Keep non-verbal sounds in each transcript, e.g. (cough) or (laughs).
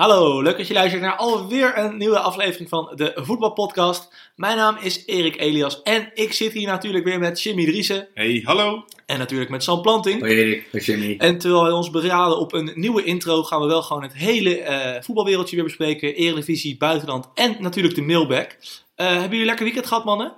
Hallo, leuk dat je luistert naar alweer een nieuwe aflevering van de Voetbalpodcast. Mijn naam is Erik Elias en ik zit hier natuurlijk weer met Jimmy Driessen Hey, hallo. en natuurlijk met Sam Planting. Hoi Erik, hoi Jimmy. En terwijl wij ons beraden op een nieuwe intro, gaan we wel gewoon het hele eh, voetbalwereldje weer bespreken. Eredivisie, buitenland en natuurlijk de mailback. Eh, hebben jullie een lekker weekend gehad, mannen?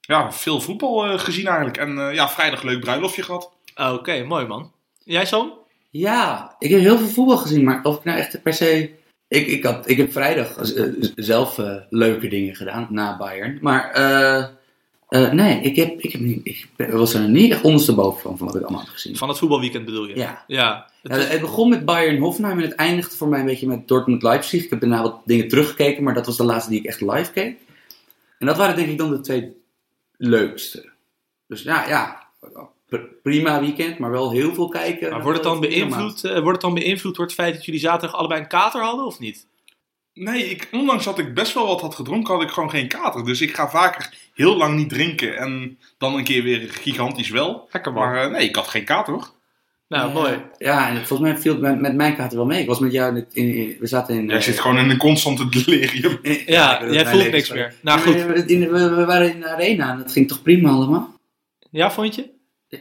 Ja, veel voetbal eh, gezien eigenlijk. En eh, ja, vrijdag leuk bruiloftje gehad. Oké, mooi man. Jij Sam? Ja, ik heb heel veel voetbal gezien, maar of ik nou echt per se... Ik, ik, had, ik heb vrijdag eh, zelf eh, leuke dingen gedaan, na Bayern. Maar eh, nee, ik, heb, ik, heb niet, ik was er niet echt ondersteboven van, van wat ik allemaal heb gezien. Van het voetbalweekend bedoel je? Ja. Ja. Het Ja, was- het begon met Bayern Hoffenheim en het eindigde voor mij een beetje met Dortmund Leipzig. Ik heb daarna wat dingen teruggekeken, maar dat was de laatste die ik echt live keek. En dat waren denk ik dan de twee leukste. Dus ja, ja prima weekend, maar wel heel veel kijken. maar wordt het dan beïnvloed, eh, wordt het dan beïnvloed door het feit dat jullie zaterdag allebei een kater hadden of niet? Nee, ik, ondanks dat ik best wel wat had gedronken, had ik gewoon geen kater. Dus ik ga vaker heel lang niet drinken. En dan een keer weer gigantisch wel. Lekker man. Maar eh, nee, ik had geen kater hoor. nou, Ja, mooi. Ja, en volgens mij viel het met, met mijn kater wel mee. Ik was met jou in, het- in, in- we zaten in... Jij eh, zit gewoon in een constante delirium. Ja, jij voelt niks meer. Nou goed. we waren in de arena en dat ging toch prima allemaal? Ja, vond je?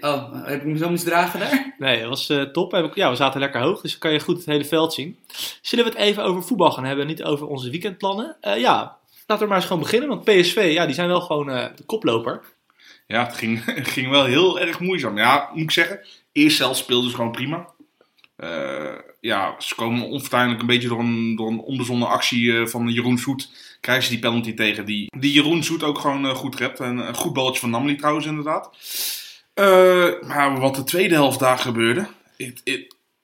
Oh, heb ik me zo misdragen daar? Nee, dat was eh, top. Heb ik- Ja, we zaten lekker hoog, dus dan kan je goed het hele veld zien. Zullen we het even over voetbal gaan hebben, niet over onze weekendplannen? Eh, ja, laten we maar eens gewoon beginnen, want PSV, ja, die zijn wel gewoon eh, de koploper. Ja, het ging, (laughs) het ging wel heel erg moeizaam. Ja, moet ik zeggen. Eerst zelf speelden ze gewoon prima. Eh, ja, ze komen onvertuinlijk een beetje door een, door een onbezonnen actie eh, van Jeroen Zoet. Krijgen ze die penalty tegen die, die Jeroen Zoet ook gewoon goed rept. En een goed balletje van Namely trouwens inderdaad. Eh, maar wat de tweede helft daar gebeurde.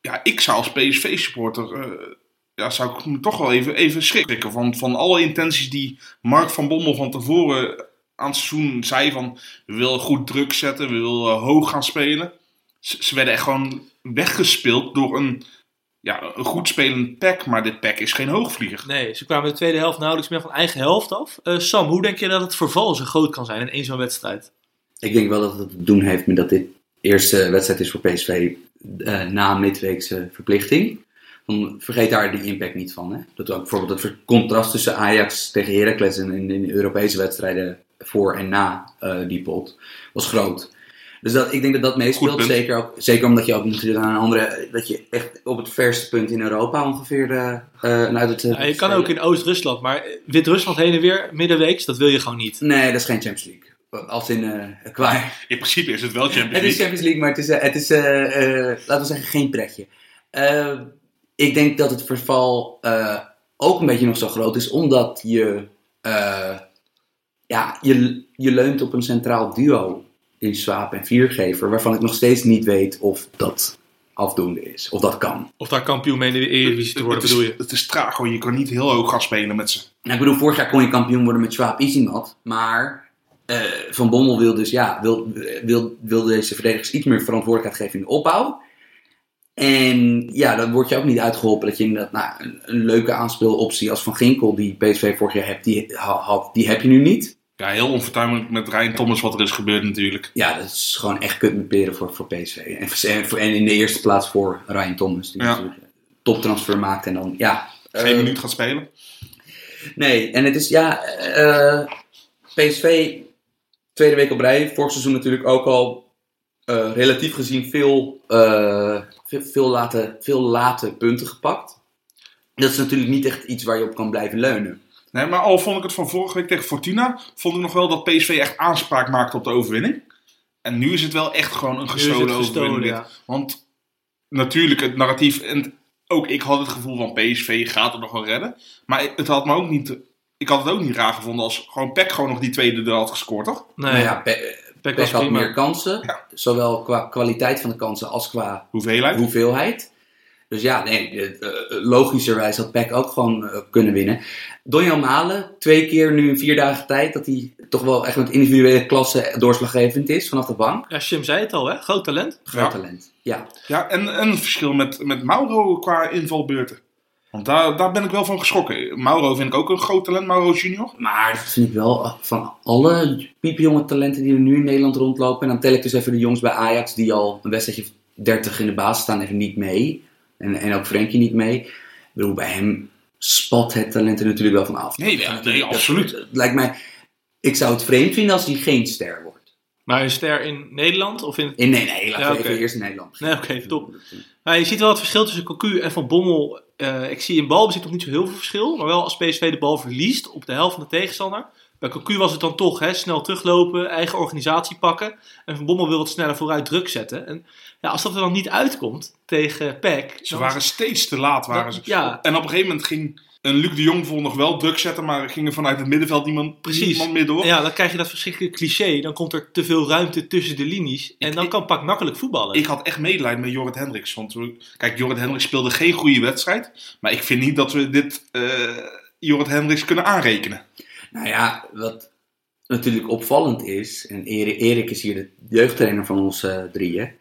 ja, ik zou als PSV-supporter... eh, ja, zou ik me toch wel even, even schrikken van, van alle intenties die Mark van Bommel van tevoren aan het seizoen zei van... We willen goed druk zetten, we willen hoog gaan spelen. Ze, werden echt gewoon weggespeeld door een, ja, een goed spelend pack. Maar dit pack is geen hoogvlieger. Nee, ze kwamen de tweede helft nauwelijks meer van eigen helft af. Eh, Sam, hoe denk je dat het verval zo groot kan zijn in één zo'n wedstrijd? Ik denk wel dat het te doen heeft met dat dit eerste wedstrijd is voor PSV eh, na midweekse verplichting. Dan vergeet daar die impact niet van. Hè? Dat ook bijvoorbeeld het contrast tussen Ajax tegen Heracles en in, in de Europese wedstrijden voor en na eh, die pot was groot. Dus dat, ik denk dat dat meespeelt. Zeker, ook, zeker omdat je ook natuurlijk aan een andere. dat je echt op het verste punt in Europa ongeveer. eh eh, uit het, Ja, je kan ook in Oost-Rusland, maar Wit-Rusland heen en weer middenweeks, dat wil je gewoon niet. Nee, dat is geen Champions League. Als in eh qua, In principe is het wel Champions Het is League. Champions League, maar het is, eh, het is eh, laten we zeggen, geen pretje. Eh, ik denk dat het verval eh, ook een beetje nog zo groot is, omdat je, eh, ja, je, je leunt op een centraal duo in Swaap en Viergever, waarvan ik nog steeds niet weet of dat afdoende is, of dat kan. Of daar kampioen mee in de Eredivisie te worden, het, bedoel is, je? het is traag hoor, je kan niet heel hoog gaan spelen met ze. Nou, ik bedoel, vorig jaar kon je kampioen worden met Swaap Isimat, maar eh, Van Bommel wil dus, ja, wil, wil, wil deze verdedigers iets meer verantwoordelijkheid geven in de opbouw. En ja, dan word je ook niet uitgeholpen dat je inderdaad, nou, een, een leuke aanspeeloptie als Van Ginkel, die PSV vorig jaar hebt, die, ha- had, die heb je nu niet. Ja, heel onfortuinlijk met Ryan Thomas wat er is gebeurd natuurlijk. Ja, dat is gewoon echt kut met peren voor, voor PSV. En, voor- en in de eerste plaats voor Ryan Thomas, die Ja. natuurlijk toptransfer maakt en dan, ja... Geen eh, minuut gaat spelen. Nee, en het is ja, eh, PSV tweede week op rij. Vorig seizoen natuurlijk ook al eh, relatief gezien veel, eh, veel, veel, late, veel late punten gepakt. Dat is natuurlijk niet echt iets waar je op kan blijven leunen. Nee, maar al vond ik het van vorige week tegen Fortuna, vond ik nog wel dat PSV echt aanspraak maakte op de overwinning. En nu is het wel echt gewoon een gestolen gestolen, overwinning. ja. Want natuurlijk, het narratief, en ook ik had het gevoel van PSV gaat het nog wel redden. Maar het had me ook niet, ik had het ook niet raar gevonden als gewoon Peck gewoon nog die tweede er had gescoord, toch? Nee, Maar ja, Pe- Peck had prima. meer kansen. Ja. Zowel qua kwaliteit van de kansen als qua Hoeveelheid? hoeveelheid. Dus ja, nee, eh, eh, logischerwijs had Peck ook gewoon eh, kunnen winnen. Donjan Malen, twee keer nu in vier dagen tijd, dat hij toch wel echt met individuele klasse doorslaggevend is vanaf de bank. Ja, Jim zei het al, hè? Groot talent. Groot Ja. talent. Ja. Ja, en, en een verschil met, met Mauro qua invalbeurten. Want daar, daar ben ik wel van geschrokken. Mauro vind ik ook een groot talent, Mauro Junior. Maar dat vind ik wel eh, van alle piepjonge talenten die er nu in Nederland rondlopen. En dan tel ik dus even de jongens bij Ajax die al een wedstrijdje of 30 in de basis staan even niet mee. En, en ook Frenkie niet mee. Ik bedoel, bij hem spat het talent er natuurlijk wel van af. Nee, nee, dat- absoluut. Lijkt mij, ik zou het vreemd vinden als hij geen ster wordt. Maar een ster in Nederland of in... In, nee, nee, laten Ja, we oké. even eerst in Nederland. Nee, oké, top. Nou, je ziet wel het verschil tussen Cocu en Van Bommel. Eh, ik zie in balbezit nog niet zo heel veel verschil. Maar wel als PSV de bal verliest op de helft van de tegenstander. Bij Cocu was het dan toch hè, snel teruglopen, eigen organisatie pakken. En Van Bommel wil wat sneller vooruit druk zetten. En ja, als dat er dan niet uitkomt tegen PEC... Ze dan- waren steeds te laat. Waren ze. Ja. En op een gegeven moment ging een Luc de Jong vol nog wel druk zetten, maar ging er vanuit het middenveld niemand, Precies. niemand meer door. Ja, dan krijg je dat verschrikkelijke cliché. Dan komt er te veel ruimte tussen de linies. En Ik- dan ik- kan Pak makkelijk voetballen. Ik had echt medelijden met Jorrit Hendricks. Want we- kijk, Jorrit Hendricks speelde geen goede wedstrijd. Maar ik vind niet dat we dit eh Jorrit Hendricks kunnen aanrekenen. Nou ja, wat natuurlijk opvallend is, en Erik, Erik is hier de jeugdtrainer van ons eh, drieën,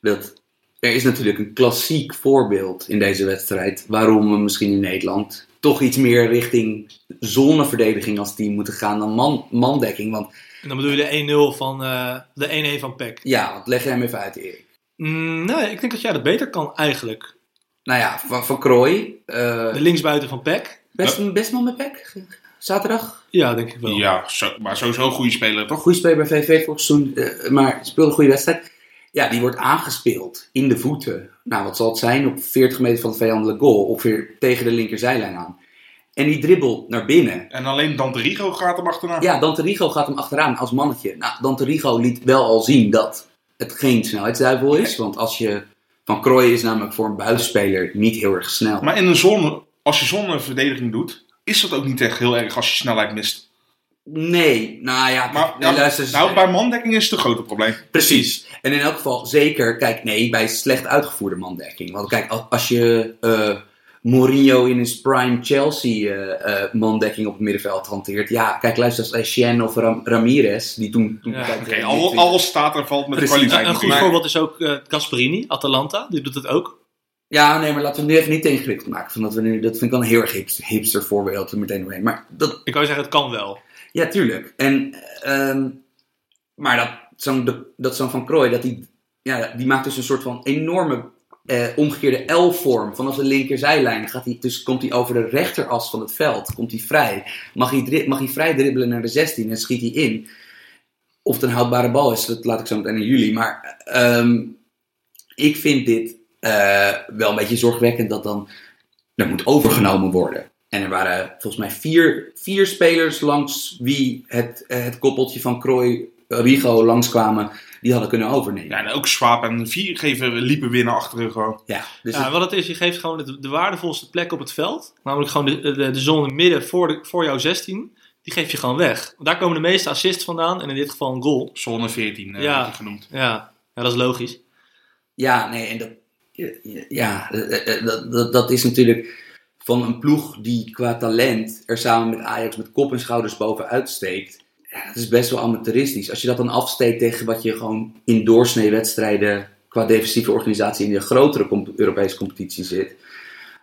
dat er is natuurlijk een klassiek voorbeeld in deze wedstrijd waarom we misschien in Nederland toch iets meer richting zoneverdediging als team moeten gaan dan man, mandekking. Want En dan bedoel je de 1-0 van eh, de 1-1 van PEC. ja, wat leg jij hem even uit, Erik. Mm, nee, ik denk dat jij dat beter kan eigenlijk. Nou ja, Van, van Krooi, eh, De linksbuiten van PEC. best, best man met Pek, zaterdag. Ja, denk ik wel. Ja, zo, maar sowieso een goede speler, toch? Goede speler bij VV vorig seizoen, eh, maar speelde een goede wedstrijd. Ja, die wordt aangespeeld in de voeten. Nou, wat zal het zijn? Op 40 meter van het vijandelijke goal. Ongeveer tegen de linkerzijlijn aan. En die dribbelt naar binnen. En alleen Dante Rigo gaat hem achterna. Ja, Dante Rigo gaat hem achteraan als mannetje. Nou, Dante Rigo liet wel al zien dat het geen snelheidsduivel is. Want als je... Van Krooi is namelijk voor een buitenspeler niet heel erg snel. Maar in een zone, als je zonneverdediging doet, is dat ook niet echt heel erg als je snelheid mist. Nee, nou ja, Maar nee, ja, luister eens. nou, bij mandekking is het een groter probleem. Precies. En in elk geval, zeker, kijk, nee, bij slecht uitgevoerde mandekking. Want kijk, als- je eh, Mourinho in een prime Chelsea eh, eh, mandekking op het middenveld hanteert. Ja, kijk, luister als Etienne of Ram- Ramirez, die toen... toen Ja, al- alles staat en valt met de Precies. kwaliteit. Een goed voorbeeld is ook eh Gasperini, Atalanta. Die doet het ook. Ja, nee, maar laten we het nu even niet te ingewikkeld maken. Van dat, we nu, dat vind ik wel een heel erg hipster, hipster voorbeeld er meteen doorheen. Maar dat, Ik kan je zeggen, het kan wel. Ja, tuurlijk. En, ehm, maar dat zo'n dat zo'n Van Krooi, dat die, ja, die maakt dus een soort van enorme eh, omgekeerde L-vorm. Vanaf de linkerzijlijn gaat hij, dus komt hij over de rechteras van het veld. Komt hij vrij. Mag hij, mag hij vrij dribbelen naar de 16 en schiet hij in. Of het een houdbare bal is, dat laat ik zo meteen aan jullie. Maar ehm, ik vind dit eh, wel een beetje zorgwekkend dat dan er moet overgenomen worden. En er waren volgens mij vier, vier spelers langs wie het, eh, het koppeltje van Krooi, Rigo langskwamen, die hadden kunnen overnemen. Ja, en ook Swaap en Viergever liepen weer naar achteren gewoon. Ja, dus Ja, het- wat het is, je geeft gewoon de, de waardevolste plek op het veld. Namelijk gewoon de, de, de zone midden voor, de, voor jouw 16. Die geef je gewoon weg. Want daar komen de meeste assists vandaan. En in dit geval een goal. Zone 14 eh, Ja. genoemd. Ja, ja dat is logisch. ja, nee, en dat, ja, eh, eh, dat, dat, dat is natuurlijk van een ploeg die qua talent er samen met Ajax met kop en schouders bovenuit steekt. Dat is best wel amateuristisch. Als je dat dan afsteekt tegen wat je gewoon in doorsnee wedstrijden qua defensieve organisatie in de grotere Europese competitie zit.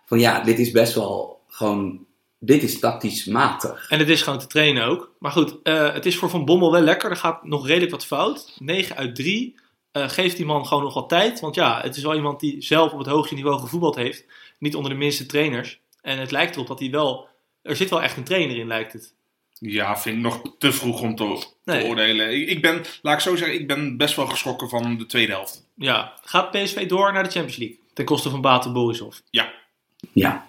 Van ja, dit is best wel gewoon, dit is tactisch matig. En het is gewoon te trainen ook. Maar goed, eh, het is voor Van Bommel wel lekker. Er gaat nog redelijk wat fout. 9 uit 3. Eh, geeft die man gewoon nog wat tijd. Want ja, het is wel iemand die zelf op het hoogste niveau gevoetbald heeft. Niet onder de minste trainers. En het lijkt erop dat hij wel... Er zit wel echt een trainer in, lijkt het. Ja, vind ik nog te vroeg om te, te Nee. oordelen. Ik, ik ben, laat ik zo zeggen, ik ben best wel geschrokken van de tweede helft. Ja, gaat PSV door naar de Champions League. Ten koste van Baten Borisov. Ja, Ja,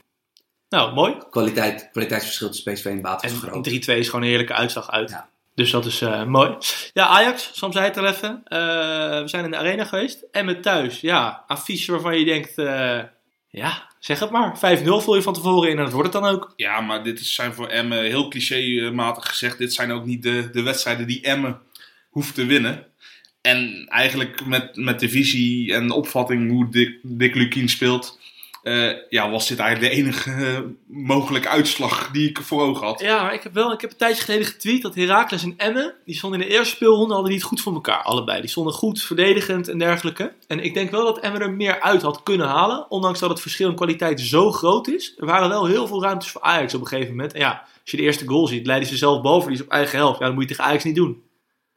Nou, mooi. kwaliteit, kwaliteitsverschil tussen PSV en groot. En 3-2 is gewoon een heerlijke uitslag uit. Ja. Dus dat is eh, mooi. Ja, Ajax, Sam zei het al even. Eh, we zijn in de arena geweest. En met thuis, ja, affiche waarvan je denkt... eh, ja, zeg het maar. 5-0 vul je van tevoren in en dat wordt het dan ook. ja maar dit zijn voor Emmen heel clichématig gezegd. Dit zijn ook niet de, de wedstrijden die Emmen hoeft te winnen. En eigenlijk met, met de visie en de opvatting hoe Dick, Dick Lukien speelt... eh, ja, was dit eigenlijk de enige eh, mogelijke uitslag die ik voor ogen had. Ja, maar ik heb wel ik heb een tijdje geleden getweet dat Heracles en Emmen... die stonden in de eerste speelronde hadden niet goed voor elkaar, allebei. Die stonden goed, verdedigend en dergelijke. En ik denk wel dat Emmen er meer uit had kunnen halen. Ondanks dat het verschil in kwaliteit zo groot is. Er waren wel heel veel ruimtes voor Ajax op een gegeven moment. En ja, als je de eerste goal ziet, leiden ze zelf boven. Die is op eigen helft. Ja, dat moet je tegen Ajax niet doen.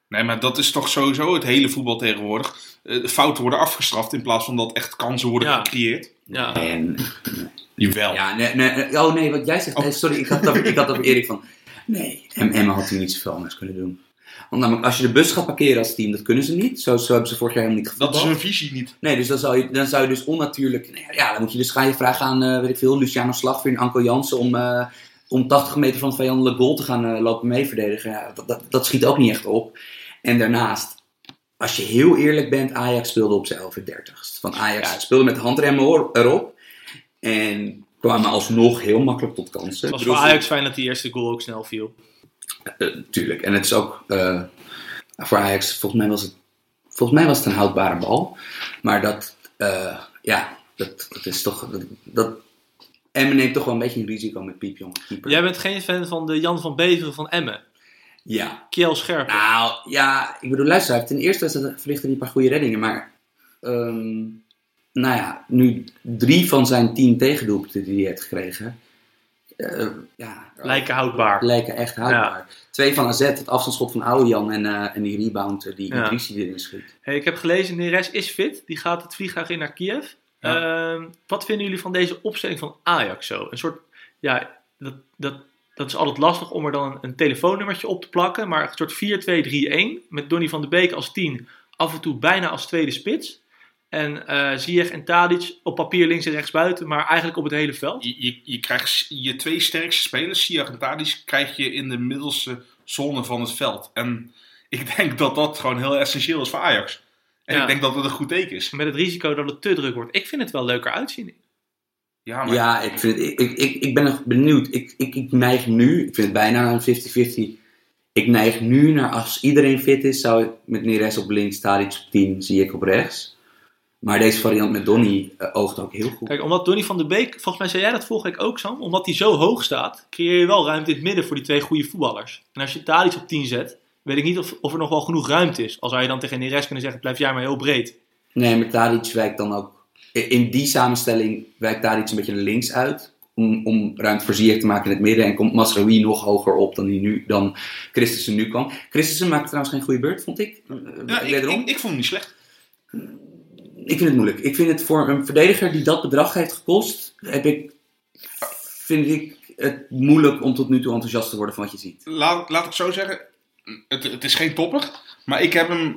Nee, maar dat is toch sowieso het hele voetbal tegenwoordig. Eh, fouten worden afgestraft in plaats van dat echt kansen worden Ja. gecreëerd. Ja. En, Jawel. ja, nee, nee, nee, oh nee, wat jij zegt. nee, sorry, ik had over, ik had over Erik van. Nee, en Emma had hier niet zoveel anders kunnen doen. Want namelijk, als je de bus gaat parkeren als team, dat kunnen ze niet. Zo, zo hebben ze vorig jaar helemaal niet Dat gevoetbald. is hun visie niet. Nee, dus dan zou je, dan zou je dus onnatuurlijk... nou Ja, dan moet je dus ga je vragen aan, eh, weet ik veel, Luciano Slagveer en Anko Jansen om, eh, om 80 meter van het vijandelijk goal te gaan eh, lopen mee verdedigen. Ja, dat, dat, dat schiet ook niet echt op. En daarnaast, als je heel eerlijk bent, Ajax speelde op zijn 11-30. Van Ajax speelde met handremmen oor- erop. En kwamen alsnog heel makkelijk tot kansen. Het was voor Ajax fijn dat die eerste goal ook snel viel. eh, tuurlijk. En het is ook eh, voor Ajax, volgens mij was het, volgens mij was het een houdbare bal. Maar dat, eh, ja, dat, dat is toch. Dat, dat, Emmen neemt toch wel een beetje een risico met Piepjong. Keeper. Jij bent geen fan van de Jan van Beveren van Emmen. Ja. Kiel Scherp. Nou, ja, ik bedoel, luister, ten eerste verlichtte hij een paar goede reddingen. Maar, ehm, nou ja, nu drie van zijn tien tegendoelpunten die hij heeft gekregen. eh, ja, Lijken houdbaar. lijken echt houdbaar. Twee van AZ, het afstandsschot van Oudejan en, eh, en die rebound die Ja. Idrissi erin schiet. Hey, ik heb gelezen, Neres is fit. Die gaat het vliegtuig in naar Kiev. Ehm, wat vinden jullie van deze opstelling van Ajax zo? Een soort, ja, dat, dat, dat is altijd lastig om er dan een, een telefoonnummertje op te plakken. Maar een soort 4-2-3-1 met Donny van de Beek als 10. Af en toe bijna als tweede spits. En eh Ziyech en Tadic op papier links en rechts buiten, maar eigenlijk op het hele veld. Je, je, je krijgt je twee sterkste spelers, Siag en Tadic, krijg je in de middelste zone van het veld. En ik denk dat dat gewoon heel essentieel is voor Ajax. En Ja. ik denk dat het een goed teken is. Met het risico dat het te druk wordt. Ik vind het wel leuker uitzien. Ja, maar Ja, ik, vind ik, ik, ik, ben nog benieuwd. Ik, ik, ik neig nu, ik vind het bijna een 50-50. Ik neig nu naar als iedereen fit is, zou ik met Neres op links, Tadic op 10, zie ik op rechts. Maar deze variant met Donny eh, oogt ook heel goed. Kijk, omdat Donny van de Beek, volgens mij zei jij dat vorige week ook, Sam, omdat hij zo hoog staat, creëer je wel ruimte in het midden voor die twee goede voetballers. En als je Tadic op 10 zet, weet ik niet of, of er nog wel genoeg ruimte is. Al zou je dan tegen Neres kunnen zeggen, blijf jij maar heel breed. Nee, maar Tadic wijkt dan ook... In die samenstelling wijkt Tadic een beetje links uit. Om, om ruimte voor Ziyech te maken in het midden. En komt Masraoui nog hoger op dan, hij nu, dan Christensen nu kwam. Christensen maakte trouwens geen goede beurt, vond ik. Eh, ja, ik, wederom. ik, ik vond hem niet slecht. Ik vind het moeilijk. Ik vind het voor een verdediger die dat bedrag heeft gekost, heb ik, vind ik het moeilijk om tot nu toe enthousiast te worden van wat je ziet. Laat, laat ik zo zeggen, het, het is geen topper. Maar ik heb hem...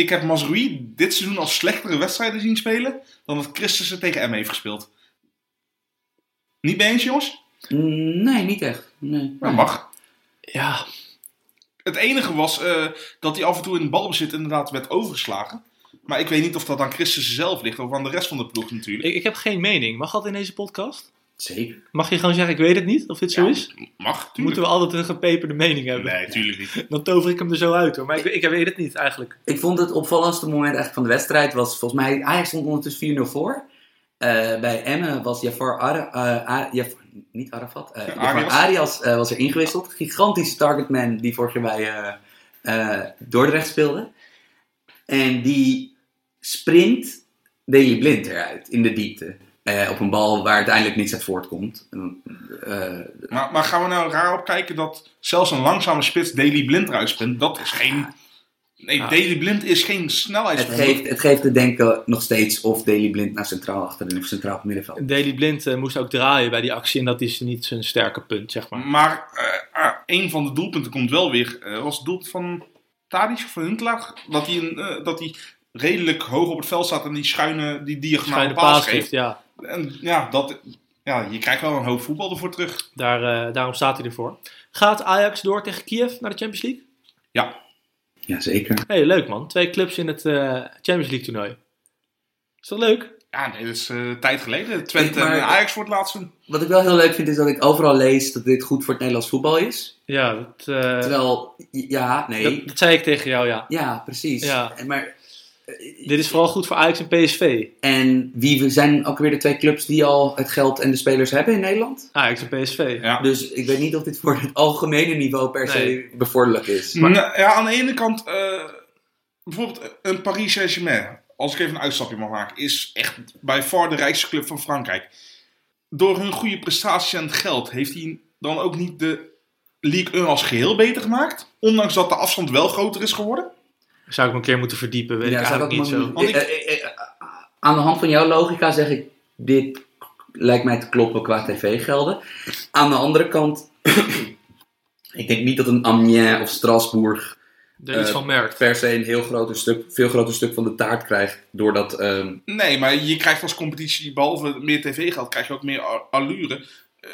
Ik heb Mazrui dit seizoen als slechtere wedstrijden zien spelen dan dat Christensen tegen M heeft gespeeld. Niet mee eens, jongens? Mm, Nee, niet echt. Nee. Dat mag. Ja, Het enige was eh, dat hij af en toe in de balbezit inderdaad werd overgeslagen. Maar ik weet niet of dat aan Christensen zelf ligt of aan de rest van de ploeg natuurlijk. ik, ik heb geen mening. Mag dat in deze podcast? Zeker. Mag je gewoon zeggen, ik weet het niet, of dit zo Ja, is? Mag, tuurlijk. Moeten we altijd een gepeperde mening hebben? Nee, tuurlijk niet. (laughs) Dan tover ik hem er zo uit hoor. Maar ik, ik weet het niet eigenlijk. Ik vond het opvallendste moment eigenlijk van de wedstrijd was volgens mij, Ajax stond ondertussen 4-0 voor. Eh, bij Emmen was Jafar, Ara, eh, A- Jaf- niet Arafat, eh, (laughs) Jafar Arias. Arias eh, was er ingewisseld. Gigantische targetman die vorig jaar bij eh, eh, Dordrecht speelde. En die sprint Daily Blind eruit in de diepte. Eh, op een bal waar uiteindelijk niks uit voortkomt. Eh, Maar, maar gaan we nou raar op kijken dat zelfs een langzame spits Daily Blind eruit sprint? Dat is geen... Nee, Ja. Daily Blind is geen het, snelheidssprinter. geeft, het geeft te denken nog steeds of Daily Blind naar centraal achterin of centraal op middenveld. Daily Blind eh, moest ook draaien bij die actie en dat is niet zijn sterke punt, zeg maar. Maar eh, ah, een van de doelpunten komt wel weer. was het doelpunt van Tadic of van Huntelaar? Dat hij, dat hij redelijk hoog op het veld staat en die schuine, die diagonale paas geeft, ja. En ja, dat, ja, je krijgt wel een hoop voetbal ervoor terug. Daar, eh, daarom staat hij ervoor. Gaat Ajax door tegen Kiev naar de Champions League? Ja, Jazeker. hey, leuk man. Twee clubs in het eh, Champions League toernooi. Is dat leuk? ja nee, dat is eh, een tijd geleden. Twente maar- en Ajax voor het laatst. Wat ik wel heel leuk vind is dat ik overal lees dat dit goed voor het Nederlands voetbal is. Ja, dat, eh, Terwijl, ja, nee. dat, dat zei ik tegen jou, ja. Ja, precies. Ja. En Maar, Dit is vooral goed voor Ajax en PSV. en wie zijn ook weer de twee clubs die al het geld en de spelers hebben in Nederland? Ajax en PSV. Ja. Dus ik weet niet of dit voor het algemene niveau per se Nee. bevorderlijk is. Nou, ja, aan de ene kant, eh, bijvoorbeeld een Paris Saint-Germain, als ik even een uitstapje mag maken, is echt bij far de rijkste club van Frankrijk. Door hun goede prestaties en het geld heeft hij dan ook niet de League 1 als geheel beter gemaakt. Ondanks dat de afstand wel groter is geworden. Zou ik me een keer moeten verdiepen, weet ik zou eigenlijk niet zo. eh, eh, aan de hand van jouw logica zeg ik, dit lijkt mij te kloppen qua tv-gelden. Aan de andere kant, (clears throat) ik denk niet dat een Amiens of Strasbourg Er iets Eh, van merkt. per se een heel groter stuk, veel groter stuk van de taart krijgt. Doordat, ehm, Nee, maar je krijgt als competitie, behalve meer tv-geld, krijg je ook meer allure. Eh,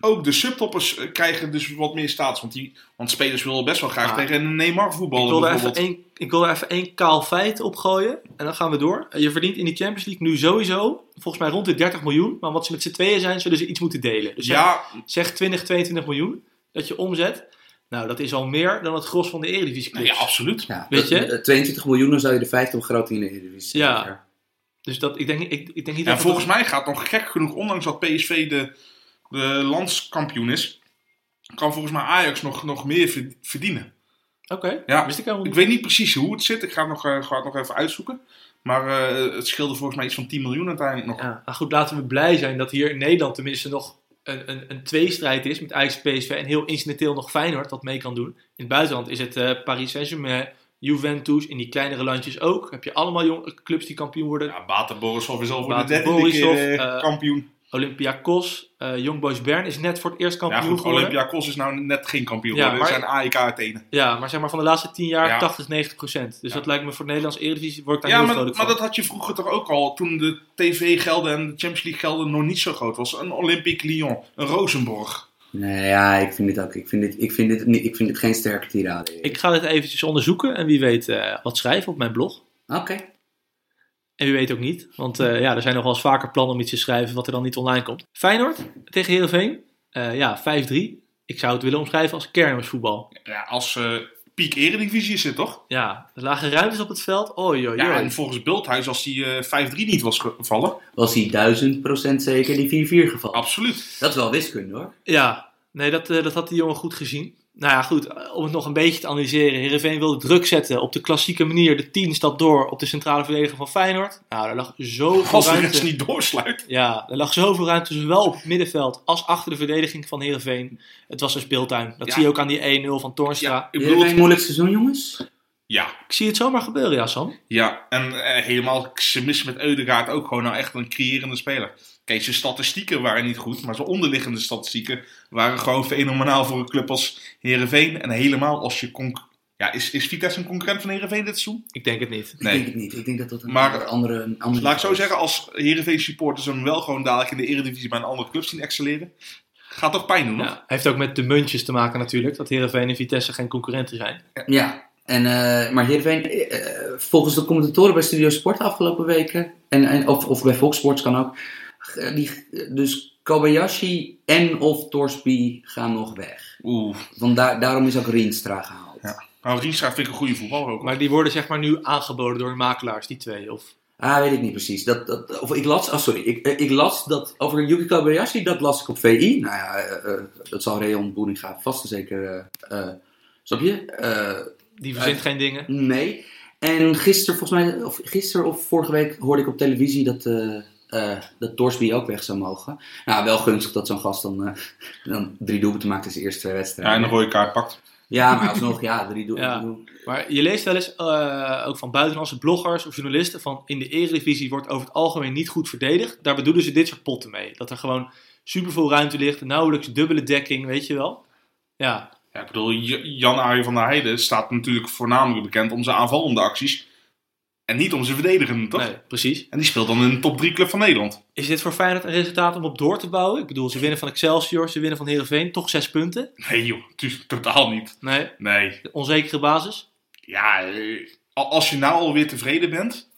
ook de subtoppers eh, krijgen dus wat meer status. Want, die, want spelers willen best wel graag Ah. tegen een Neymar voetballen Ik wil, er even bijvoorbeeld. één, ik wil er even één kaal feit op gooien. En dan gaan we door. Je verdient in die Champions League nu sowieso, volgens mij rond de 30 miljoen. Maar wat ze met z'n tweeën zijn, zullen ze iets moeten delen. Dus zeg, Ja, zeg 20, 22 miljoen dat je omzet. Nou, dat is al meer dan het gros van de Eredivisie nou clubs. ja, absoluut. ja, Weet je? eh, 22 miljoen, dan zou je de vijfde begroting in de Eredivisie Ja. zetten. Dus dat, ik, denk, ik, ik denk niet En dat volgens mij gaat nog gek genoeg, ondanks dat PSV de, de landskampioen is, kan volgens mij Ajax nog, nog meer ver- verdienen. Oké, Ja, wist ik helemaal Ik weet niet precies hoe het zit. Ik ga het nog, eh, ga het nog even uitzoeken. Maar eh, het scheelde volgens mij iets van 10 miljoen uiteindelijk nog. Ja, nou goed, laten we blij zijn dat hier in Nederland tenminste nog een, een, een tweestrijd is met Ajax PSV en heel incidenteel nog Feyenoord dat mee kan doen. In het buitenland is het eh, Paris Saint-Germain, Juventus, in die kleinere landjes ook. Heb je allemaal jong, clubs die kampioen worden. Ja, Bate Borisov is al voor de derde Borisov, keer kampioen. Olympiakos, eh Young Boys Bern is net voor het eerst Ja, kampioen goed, geworden. Olympiakos is nou net geen kampioen Ja, geworden. Er zijn AEK Athene. Ja, maar zeg maar van de laatste 10 jaar Ja. 80, 90 procent. Dus Ja. dat lijkt me voor de Nederlandse Eredivisie wordt daar Ja, heel maar, maar van. dat had je vroeger toch ook al. Toen de TV-gelden en de Champions League gelden nog niet zo groot was. Een Olympique Lyon, een Rosenborg. Nee, ja, ik vind dit ook. Ik vind dit, ik vind dit, ik vind dit geen sterke tirade. Ik ga dit eventjes onderzoeken en wie weet eh, wat schrijven op mijn blog. Oké. En wie weet ook niet, want eh, ja, er zijn nog wel eens vaker plannen om iets te schrijven wat er dan niet online komt. Feyenoord tegen Heerenveen, Eh ja, 5-3. Ik zou het willen omschrijven als kermisvoetbal. Ja, als eh piek Eredivisie is het toch? Ja, er lagen ruimtes op het veld. Oei, oei, Ja, en volgens Bulthuis, als die eh 5-3 niet was gevallen. Was hij duizend procent zeker die 4-4 gevallen? Absoluut. Dat is wel wiskunde hoor. Ja, nee, dat, eh, dat had die jongen goed gezien. Nou ja, goed, om het nog een beetje te analyseren. Heerenveen wilde druk zetten op de klassieke manier. De 10 stapt door op de centrale verdediger van Feyenoord. Nou, daar lag zoveel Als de ruimte. rest niet doorsluit. Ja, er lag zoveel ruimte, zowel op het middenveld als achter de verdediging van Heerenveen. Het was een speeltuin. Dat Ja. zie je ook aan die 1-0 van Toornstra. Ja, ik bedoel, een moeilijk seizoen jongens? ja, Ik zie het zomaar gebeuren, ja, Sam. ja. En eh, helemaal, ze missen met Eudegaard ook gewoon nou echt een creërende speler. Kijk, zijn statistieken waren niet goed, maar zijn onderliggende statistieken waren gewoon fenomenaal voor een club als Herenveen. En helemaal als je conc- ja, is, is Vitesse een concurrent van Herenveen dit seizoen? Ik denk het niet. Ik Nee. denk het niet. Ik denk dat dat een Maar- andere, een andere Laat ik zo is. zeggen, als Herenveen supporters hem wel gewoon dadelijk in de Eredivisie bij een andere club zien excelleren, gaat toch pijn doen, nog? Ja, heeft ook met de muntjes te maken natuurlijk. Dat Heerenveen en Vitesse geen concurrenten zijn. Ja, en, eh, maar Heerenveen, eh, volgens de commentatoren bij Studio Sport de afgelopen weken, en, en, of, of bij Fox Sports kan ook, die, dus Kobayashi en of Torsby gaan nog weg. Oeh. Want daar, daarom is ook Rienstra gehaald. Ja. Nou, Rienstra vind ik een goede voetballer ook. Maar die worden zeg maar nu aangeboden door makelaars, die twee. Of... Ah, weet ik niet precies. Dat, dat, of ik las, oh sorry, ik, eh, ik las dat over Yuki Kobayashi, dat las ik op VI. Nou ja, eh, eh, dat zal Reon Boeringa vast en zeker, eh eh, snap je? Eh, Die verzint Uit- geen dingen. Nee. En gisteren, volgens mij, of gisteren of vorige week hoorde ik op televisie dat, eh dat Torsby ook weg zou mogen. Nou, wel gunstig dat zo'n gast dan, eh, dan drie doelpunten maakt in zijn eerste twee ja, wedstrijden. en een rode kaart pakt. Ja, maar alsnog, ja, drie doelpunten. (laughs) Ja. Maar je leest wel eens, eh, ook van buitenlandse bloggers of journalisten, van in de Eredivisie wordt over het algemeen niet goed verdedigd. Daar bedoelen ze dit soort potten mee. Dat er gewoon superveel ruimte ligt, nauwelijks dubbele dekking, weet je wel. Ja, Ja, ik bedoel, J- Jan-Arie van der Heijden staat natuurlijk voornamelijk bekend om zijn aanvallende acties. En niet om zijn verdedigende, toch? nee, precies. En die speelt dan in een top 3 club van Nederland. Is dit voor Feyenoord een resultaat om op door te bouwen? Ik bedoel, ze winnen van Excelsior, ze winnen van Heerenveen, toch zes punten? Nee joh, totaal niet. Nee, Nee. onzekere basis. Ja, eh, al- als je nou alweer tevreden bent,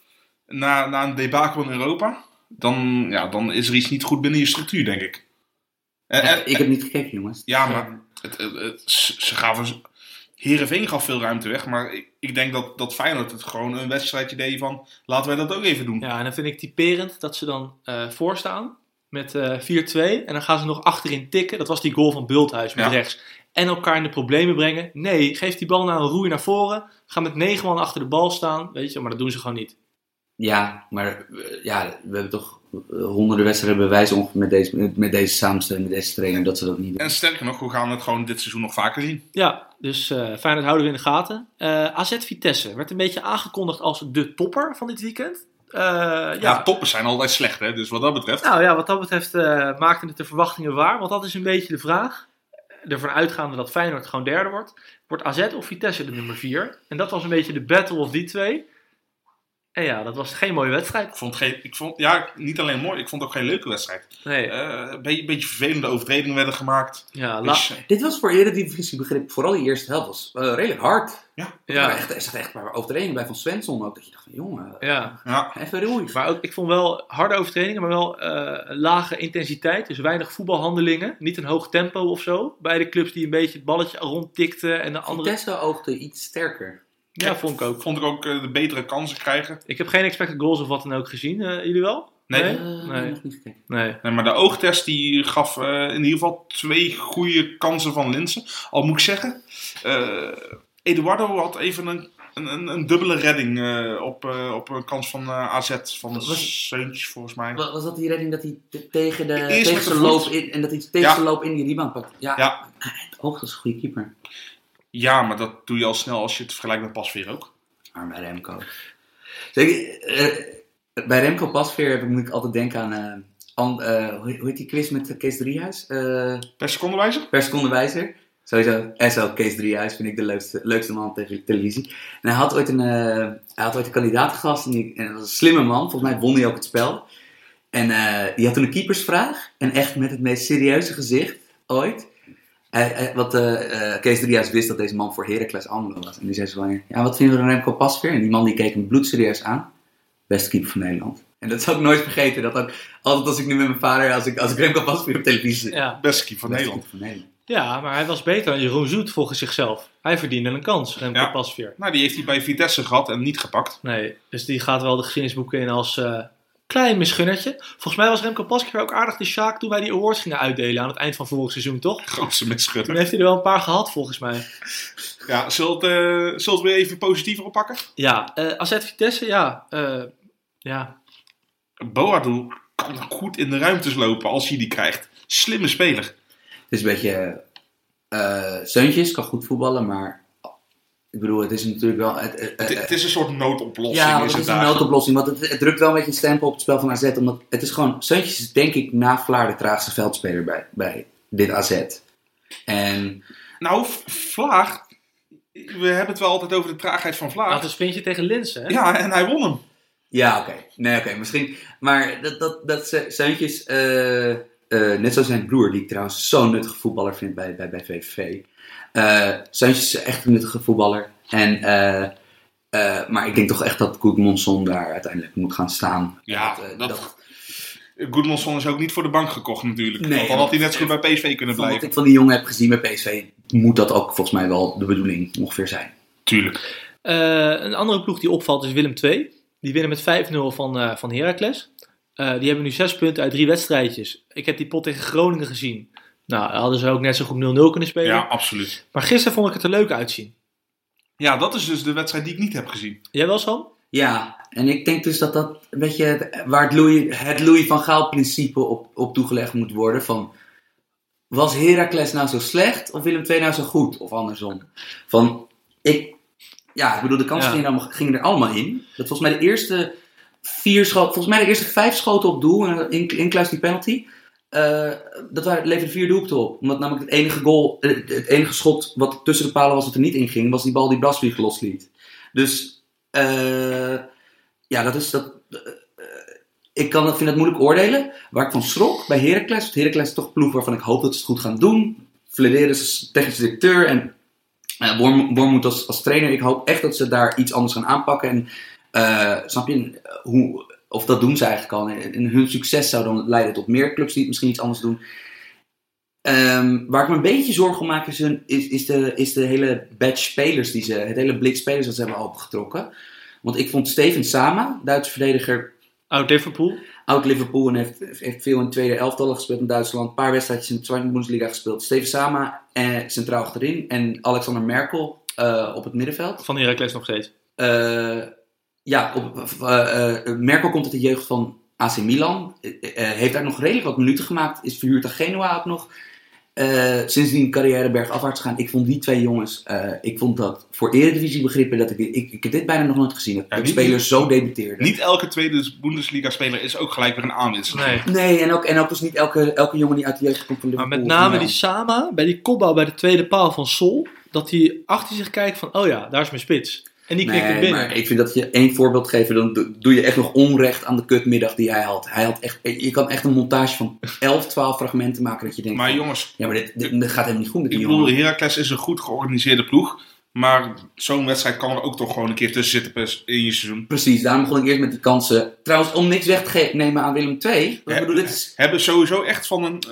na, na een debakel in Europa, dan, ja, dan is er iets niet goed binnen je structuur, denk ik. En, en- ik heb niet gekeken, jongens. ja, maar het, het, het- ze ze gaven... Heerenveen gaf veel ruimte weg, maar ik, ik denk dat, dat Feyenoord het gewoon een wedstrijdje deed van... Laten wij dat ook even doen. Ja, en dan vind ik typerend dat ze dan eh voorstaan met eh 4-2 en dan gaan ze nog achterin tikken. Dat was die goal van Bulthuis met Ja. rechts. En elkaar in de problemen brengen. Nee, geef die bal nou een roei naar voren. Ga met negen man achter de bal staan. Weet je, maar dat doen ze gewoon niet. Ja, maar eh, ja, we hebben toch eh, honderden wedstrijden bewijzen met deze, met deze samenstelling, met deze trainer, dat ze dat niet doen. En sterker nog, we gaan het gewoon dit seizoen nog vaker zien. Ja, dus eh Feyenoord houden we in de gaten. Eh AZ Vitesse werd een beetje aangekondigd als de topper van dit weekend. Eh, Ja, ja, toppers zijn altijd slecht, hè? dus wat dat betreft. Nou ja, wat dat betreft eh maakten het de verwachtingen waar. Want dat is een beetje de vraag. Ervan uitgaande dat Feyenoord gewoon derde wordt. Wordt AZ of Vitesse de nummer vier? En dat was een beetje de battle of die twee. En ja, dat was geen mooie wedstrijd. Ik vond, geen, ik vond, ja, niet alleen mooi, ik vond ook geen leuke wedstrijd. Nee, Eh, een beetje, beetje vervelende overtredingen werden gemaakt. ja, la- Dus, eh, Dit was voor Eredivisie begrip, vooral die eerste helft, was eh, redelijk hard. ja, Er ja, er zaten echt een paar overtredingen bij van Svensson ook. Dat je dacht van, jongen, ja. ja, even roeien. Maar ook, ik vond wel harde overtredingen, maar wel eh, lage intensiteit. Dus weinig voetbalhandelingen. Niet een hoog tempo of zo. Beide clubs die een beetje het balletje rondtikten. En de andere... Vitesse oogde iets sterker. Ja, vond ik ook. Vond ik ook eh, de betere kansen krijgen. Ik heb geen expected goals of wat dan ook gezien. Eh, jullie wel? Nee. Nee? Eh, Nee. nog niet gekeken. Nee. Nee, maar de oogtest die gaf eh, in ieder geval twee goede kansen van Linsen. Al moet ik zeggen, eh, Eduardo had even een, een, een, dubbele redding eh, op, eh, op een kans van eh, AZ. Van Was- Seuntjes volgens mij. Wa- Was dat die redding dat hij te- tegen, de, Eerst tegen met de zijn voet. loop in, en dat hij tegen Ja. zijn loop in die rebound pakt? Ja, Ja. Hoog, dat is een goede keeper. Ja, maar dat doe je al snel als je het vergelijkt met Pasveer ook. Maar bij Remco. Zeker, eh, bij Remco Pasveer heb ik- moet ik altijd denken aan. eh, an- eh, hoe, heet die quiz met Kees Driehuis? Eh Per secondewijzer? per secondewijzer. Sowieso, SO Kees Driehuis vind ik de leukste, leukste man tegen televisie. En hij had ooit een, hij had ooit een kandidaat gast en, die, en dat was een slimme man. Volgens mij won hij ook het spel. En die had toen een keepersvraag. En echt met het meest serieuze gezicht ooit. Hij- hij- wat eh, eh, Kees Driehuis wist dat deze man voor Heracles Almelo was. En die zei zo van, ja, wat vinden we van Remco Pasveer? En die man die keek hem bloedserieus aan. Beste keeper van Nederland. En dat zal ik nooit vergeten. Dat ook, altijd als ik nu met mijn vader, als ik, als ik Remco Pasveer op televisie. Ja. Beste keeper van Beste Nederland. van Nederland. ja, maar hij was beter dan Jeroen Zoet volgens zichzelf. Hij verdiende een kans, Remco Ja. Pasveer. Nou, die heeft hij bij Vitesse gehad en niet gepakt. Nee, dus die gaat wel de geschiedenisboeken in als eh, klein misgunnertje. Volgens mij was Remco Pasveer ook aardig de Sjaak toen wij die awards gingen uitdelen aan het eind van vorig seizoen, toch? (laughs) Grootste Toen misschudder. heeft hij er wel een paar gehad, volgens mij. Ja, zult, eh zult we even positiever oppakken? Ja, eh AZ Vitesse, ja. eh, ja, Boadu kan goed in de ruimtes lopen als hij die krijgt. Slimme speler. Het is een beetje. eh Seuntjes kan goed voetballen, maar. Ik bedoel, het is natuurlijk wel. Het, het- Het, het is een soort noodoplossing. ja, is het is een noodoplossing. Want het, het drukt wel een beetje een stempel op het spel van AZ. Omdat het is gewoon. Seuntjes is denk ik na Vlaar de traagste veldspeler bij, bij dit AZ. En. Nou, V- Vlaag. We hebben het wel altijd over de traagheid van Vlaag. een sprintje tegen Linsen, hè? Ja, en hij won hem. Ja, oké. Nee, oké. misschien. Maar dat, dat, dat Se- Seuntjes. Eh, net zoals zijn broer, die ik trouwens zo'n nuttige voetballer vind bij, bij, bij VVV. eh Seuntjes is echt een nuttige voetballer. En. eh, eh, maar ik denk toch echt dat Goedmonson daar uiteindelijk moet gaan staan. Ja, dat- Goodmanson is ook niet voor de bank gekocht natuurlijk. Nee, Want dan had hij net zo goed bij PSV kunnen Van wat blijven. ik van die jongen heb gezien bij PSV, moet dat ook volgens mij wel de bedoeling ongeveer zijn. Tuurlijk. Eh, een andere ploeg die opvalt is Willem II. Die winnen met 5-0 van, eh van Heracles. Eh, die hebben nu 6 punten uit drie wedstrijdjes. Ik heb die pot tegen Groningen gezien. Nou, hadden ze ook net zo goed 0-0 kunnen spelen. Ja, absoluut. Maar gisteren vond ik het er leuk uitzien. Ja, dat is dus de wedstrijd die ik niet heb gezien. Jij wel, Sam? Ja, en ik denk dus dat dat een beetje het- waar het Louis, het Louis van Gaal principe op, op toegelegd moet worden. Van, was Heracles nou zo slecht of Willem II nou zo goed? Of andersom. Van, ik, ja, ik bedoel, de kansen Ja. gingen, er allemaal in. Dat volgens mij de eerste vier schoten, volgens mij de eerste vijf schoten op doel, en in, inclusief die penalty. eh, dat leverde vier doelpunten op. Omdat namelijk het enige goal, eh, het enige schot wat tussen de palen was dat er niet in ging, was die bal die Brasvlieg losliet. Dus, eh, ja, dat is dat. ik kan, vind het moeilijk oordelen. Waar ik van schrok bij Heracles. Want Heracles is toch een ploeg waarvan ik hoop dat ze het goed gaan doen. Flederis is technisch directeur en uh, Wormoed als, als trainer. Ik hoop echt dat ze daar iets anders gaan aanpakken. En eh, snap je, hoe, of dat doen ze eigenlijk al. En, hun succes zou dan leiden tot meer clubs die het misschien iets anders doen. Ehm, waar ik me een beetje zorgen om maak is, hun, is, is, de, is de hele batch spelers die ze, het hele blik spelers dat ze hebben opengetrokken. Want ik vond Steven Sama, Duitse verdediger, Oud Liverpool. oud Liverpool en heeft, heeft veel in het tweede elftal gespeeld in Duitsland. Een paar wedstrijdjes in de Tweede Bundesliga gespeeld. Steven Sama eh, centraal achterin en Alexander Merkel eh, op het middenveld. Van Heracles nog steeds. Eh, ja, op, eh, eh, Merkel komt uit de jeugd van AC Milan. eh, heeft daar nog redelijk wat minuten gemaakt. Is verhuurd aan Genoa ook nog. Eh, sindsdien carrière bergafwaarts gaan. Ik vond die twee jongens, eh, ik vond dat voor Eredivisie begrippen dat ik, ik, ik heb dit bijna nog nooit gezien. Dat Ja, een niet- speler zo debuteerde. Niet elke tweede Bundesliga-speler is ook gelijk weer een aanwinst. Nee. Nee, en ook, en ook dus niet elke, elke jongen die uit de jeugd komt van Maar met name die. Sama, bij die kopbal bij de tweede paal van Sol, dat hij achter zich kijkt van, oh ja, daar is mijn spits. En die Nee, binnen. maar ik vind dat je één voorbeeld geven, dan do- doe je echt nog onrecht aan de kutmiddag die hij had. Hij had echt, je kan echt een montage van 11, 12 fragmenten maken dat je denkt, Maar van, jongens, ja maar dit, dit, dit gaat helemaal niet goed met die ik bedoel. Heracles is een goed georganiseerde ploeg. Maar zo'n wedstrijd kan er ook toch gewoon een keer tussen zitten in je seizoen. Precies, daarom begon ik eerst met die kansen. Trouwens, om niks weg te nemen aan Willem II. Ik Ja. bedoel, dit is, Hebben sowieso echt van een...